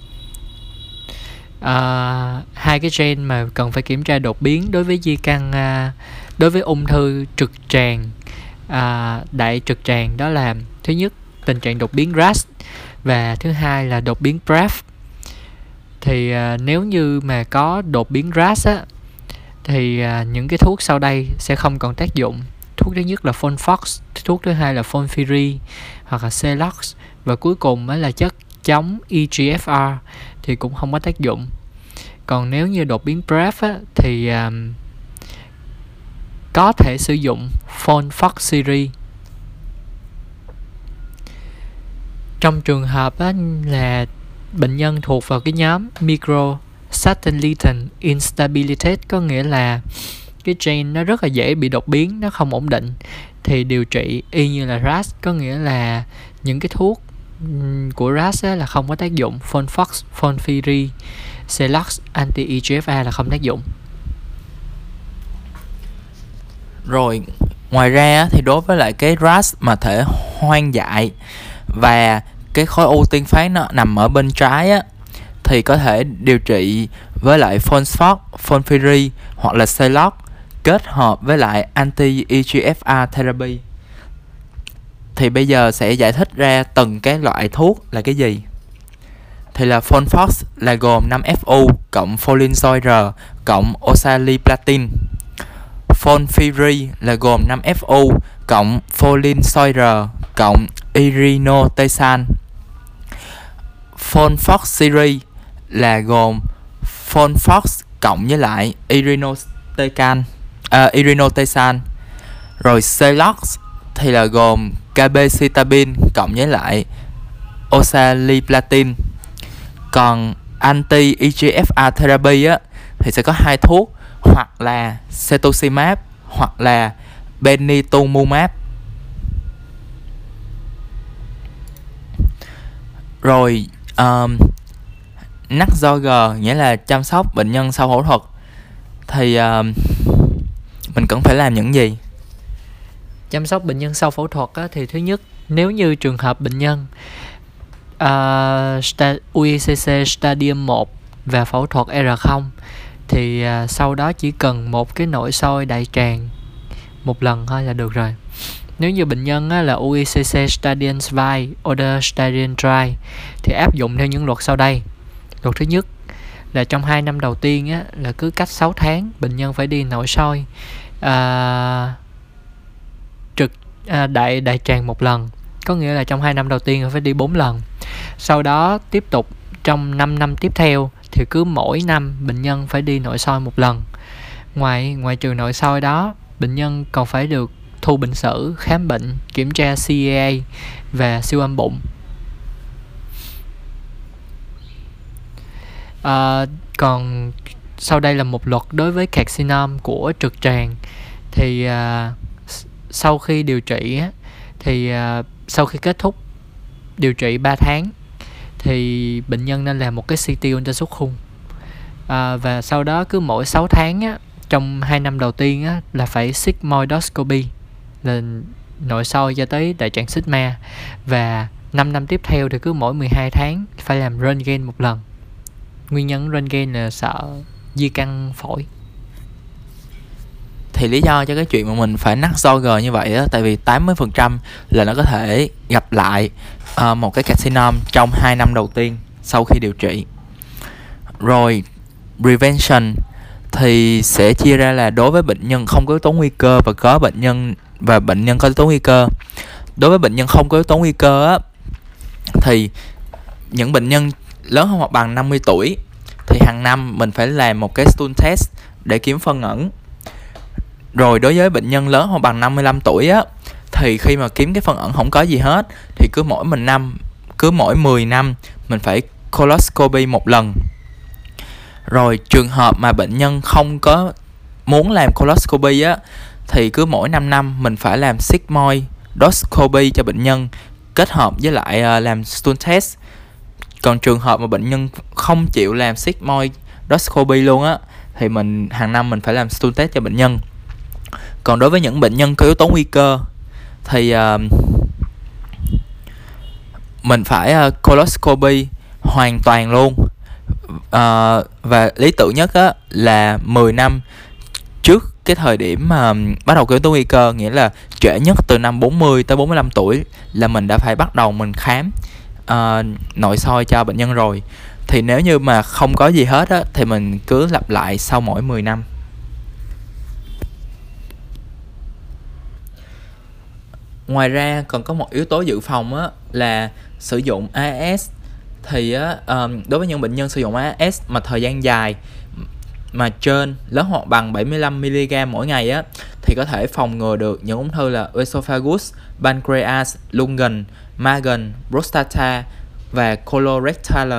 À, hai cái gen mà cần phải kiểm tra đột biến đối với di căn à, đối với ung thư trực tràng à, đại trực tràng đó là thứ nhất tình trạng đột biến RAS và thứ hai là đột biến BRAF thì à, nếu như mà có đột biến RAS á thì à, những cái thuốc sau đây sẽ không còn tác dụng. Thuốc thứ nhất là Fonfox thuốc thứ hai là Fonfiri hoặc là Celox và cuối cùng mới là chất chống EGFR thì cũng không có tác dụng. Còn nếu như đột biến BRAF á, thì um, có thể sử dụng Fonfoxiri trong trường hợp á, là bệnh nhân thuộc vào cái nhóm micro satellite instability có nghĩa là cái gene nó rất là dễ bị đột biến nó không ổn định thì điều trị y như là RAS có nghĩa là những cái thuốc của RAS là không có tác dụng. Fonfox, Fonfiri, Celox, anti-EGFR là không tác dụng. Rồi ngoài ra thì đối với lại cái RAS mà thể hoang dại và cái khối u tiên phát nó nằm ở bên trái á thì có thể điều trị với lại Fonsphox, Fonfiri hoặc là Celox kết hợp với lại anti-EGFR therapy. Thì bây giờ sẽ giải thích ra từng cái loại thuốc là cái gì. Thì là Fonfox là gồm 5FU cộng Folinzoir R cộng Oxaliplatin. Fonfiri là gồm 5FU cộng Cộng Irinotecan. Fonfox series là gồm Fonfox cộng với lại Irinotecan uh, irinotecan. Rồi Celox thì là gồm cabecitabin cộng với lại oxaliplatin. Còn anti EGFR therapy á thì sẽ có hai thuốc hoặc là cetuximab hoặc là benitumumab. Rồi um, g nghĩa là chăm sóc bệnh nhân sau phẫu thuật thì um, mình cần phải làm những gì? Chăm sóc bệnh nhân sau phẫu thuật á, thì thứ nhất nếu như trường hợp bệnh nhân uh, sta, UICC Stadium 1 và phẫu thuật R0 thì uh, sau đó chỉ cần một cái nội soi đại tràng một lần thôi là được rồi nếu như bệnh nhân á, là UICC Stadium 2 Order Stadium Dry thì áp dụng theo những luật sau đây. Luật thứ nhất là trong 2 năm đầu tiên á, là cứ cách 6 tháng bệnh nhân phải đi nội soi à, trực à, đại đại tràng một lần. Có nghĩa là trong 2 năm đầu tiên phải đi 4 lần. Sau đó tiếp tục trong 5 năm tiếp theo thì cứ mỗi năm bệnh nhân phải đi nội soi một lần. Ngoài ngoài trừ nội soi đó bệnh nhân còn phải được thu bệnh sử khám bệnh kiểm tra CEA và siêu âm bụng. À, còn sau đây là một luật đối với carcinom của trực tràng. Thì à, sau khi điều trị thì à, sau khi kết thúc điều trị 3 tháng thì bệnh nhân nên làm một cái CT ultrasound khung à, và sau đó cứ mỗi 6 tháng á, trong 2 năm đầu tiên á, là phải sigmoidoscopy lên nội soi cho tới đại trạng sigma và 5 năm tiếp theo thì cứ mỗi 12 tháng phải làm röntgen một lần. Nguyên nhân röntgen là sợ di căn phổi. Thì lý do cho cái chuyện mà mình phải nắc gờ như vậy á tại vì 80% là nó có thể gặp lại uh, một cái carcinom trong 2 năm đầu tiên sau khi điều trị. Rồi prevention thì sẽ chia ra là đối với bệnh nhân không có yếu tố nguy cơ và có bệnh nhân và bệnh nhân có yếu tố nguy cơ. Đối với bệnh nhân không có yếu tố nguy cơ á, thì những bệnh nhân lớn hơn hoặc bằng 50 tuổi thì hàng năm mình phải làm một cái stool test để kiếm phân ẩn rồi đối với bệnh nhân lớn hoặc bằng 55 tuổi á, thì khi mà kiếm cái phân ẩn không có gì hết, thì cứ mỗi mình năm, cứ mỗi 10 năm mình phải coloscopy một lần rồi trường hợp mà bệnh nhân không có muốn làm coloscopy á thì cứ mỗi 5 năm mình phải làm sigmoidoscopy cho bệnh nhân kết hợp với lại uh, làm stool test. Còn trường hợp mà bệnh nhân không chịu làm sigmoidoscopy luôn á thì mình hàng năm mình phải làm stool test cho bệnh nhân. Còn đối với những bệnh nhân có yếu tố nguy cơ thì uh, mình phải uh, coloscopy hoàn toàn luôn. Uh, và lý tưởng nhất á, là 10 năm cái thời điểm mà bắt đầu có yếu tố nguy cơ nghĩa là trễ nhất từ năm 40 tới 45 tuổi là mình đã phải bắt đầu mình khám uh, nội soi cho bệnh nhân rồi. Thì nếu như mà không có gì hết á thì mình cứ lặp lại sau mỗi 10 năm. Ngoài ra còn có một yếu tố dự phòng á là sử dụng AS thì á, um, đối với những bệnh nhân sử dụng AS mà thời gian dài mà trên lớn hoặc bằng 75 mg mỗi ngày á thì có thể phòng ngừa được những ung thư là esophagus, pancreas, lungen, magen, prostata và colorectal.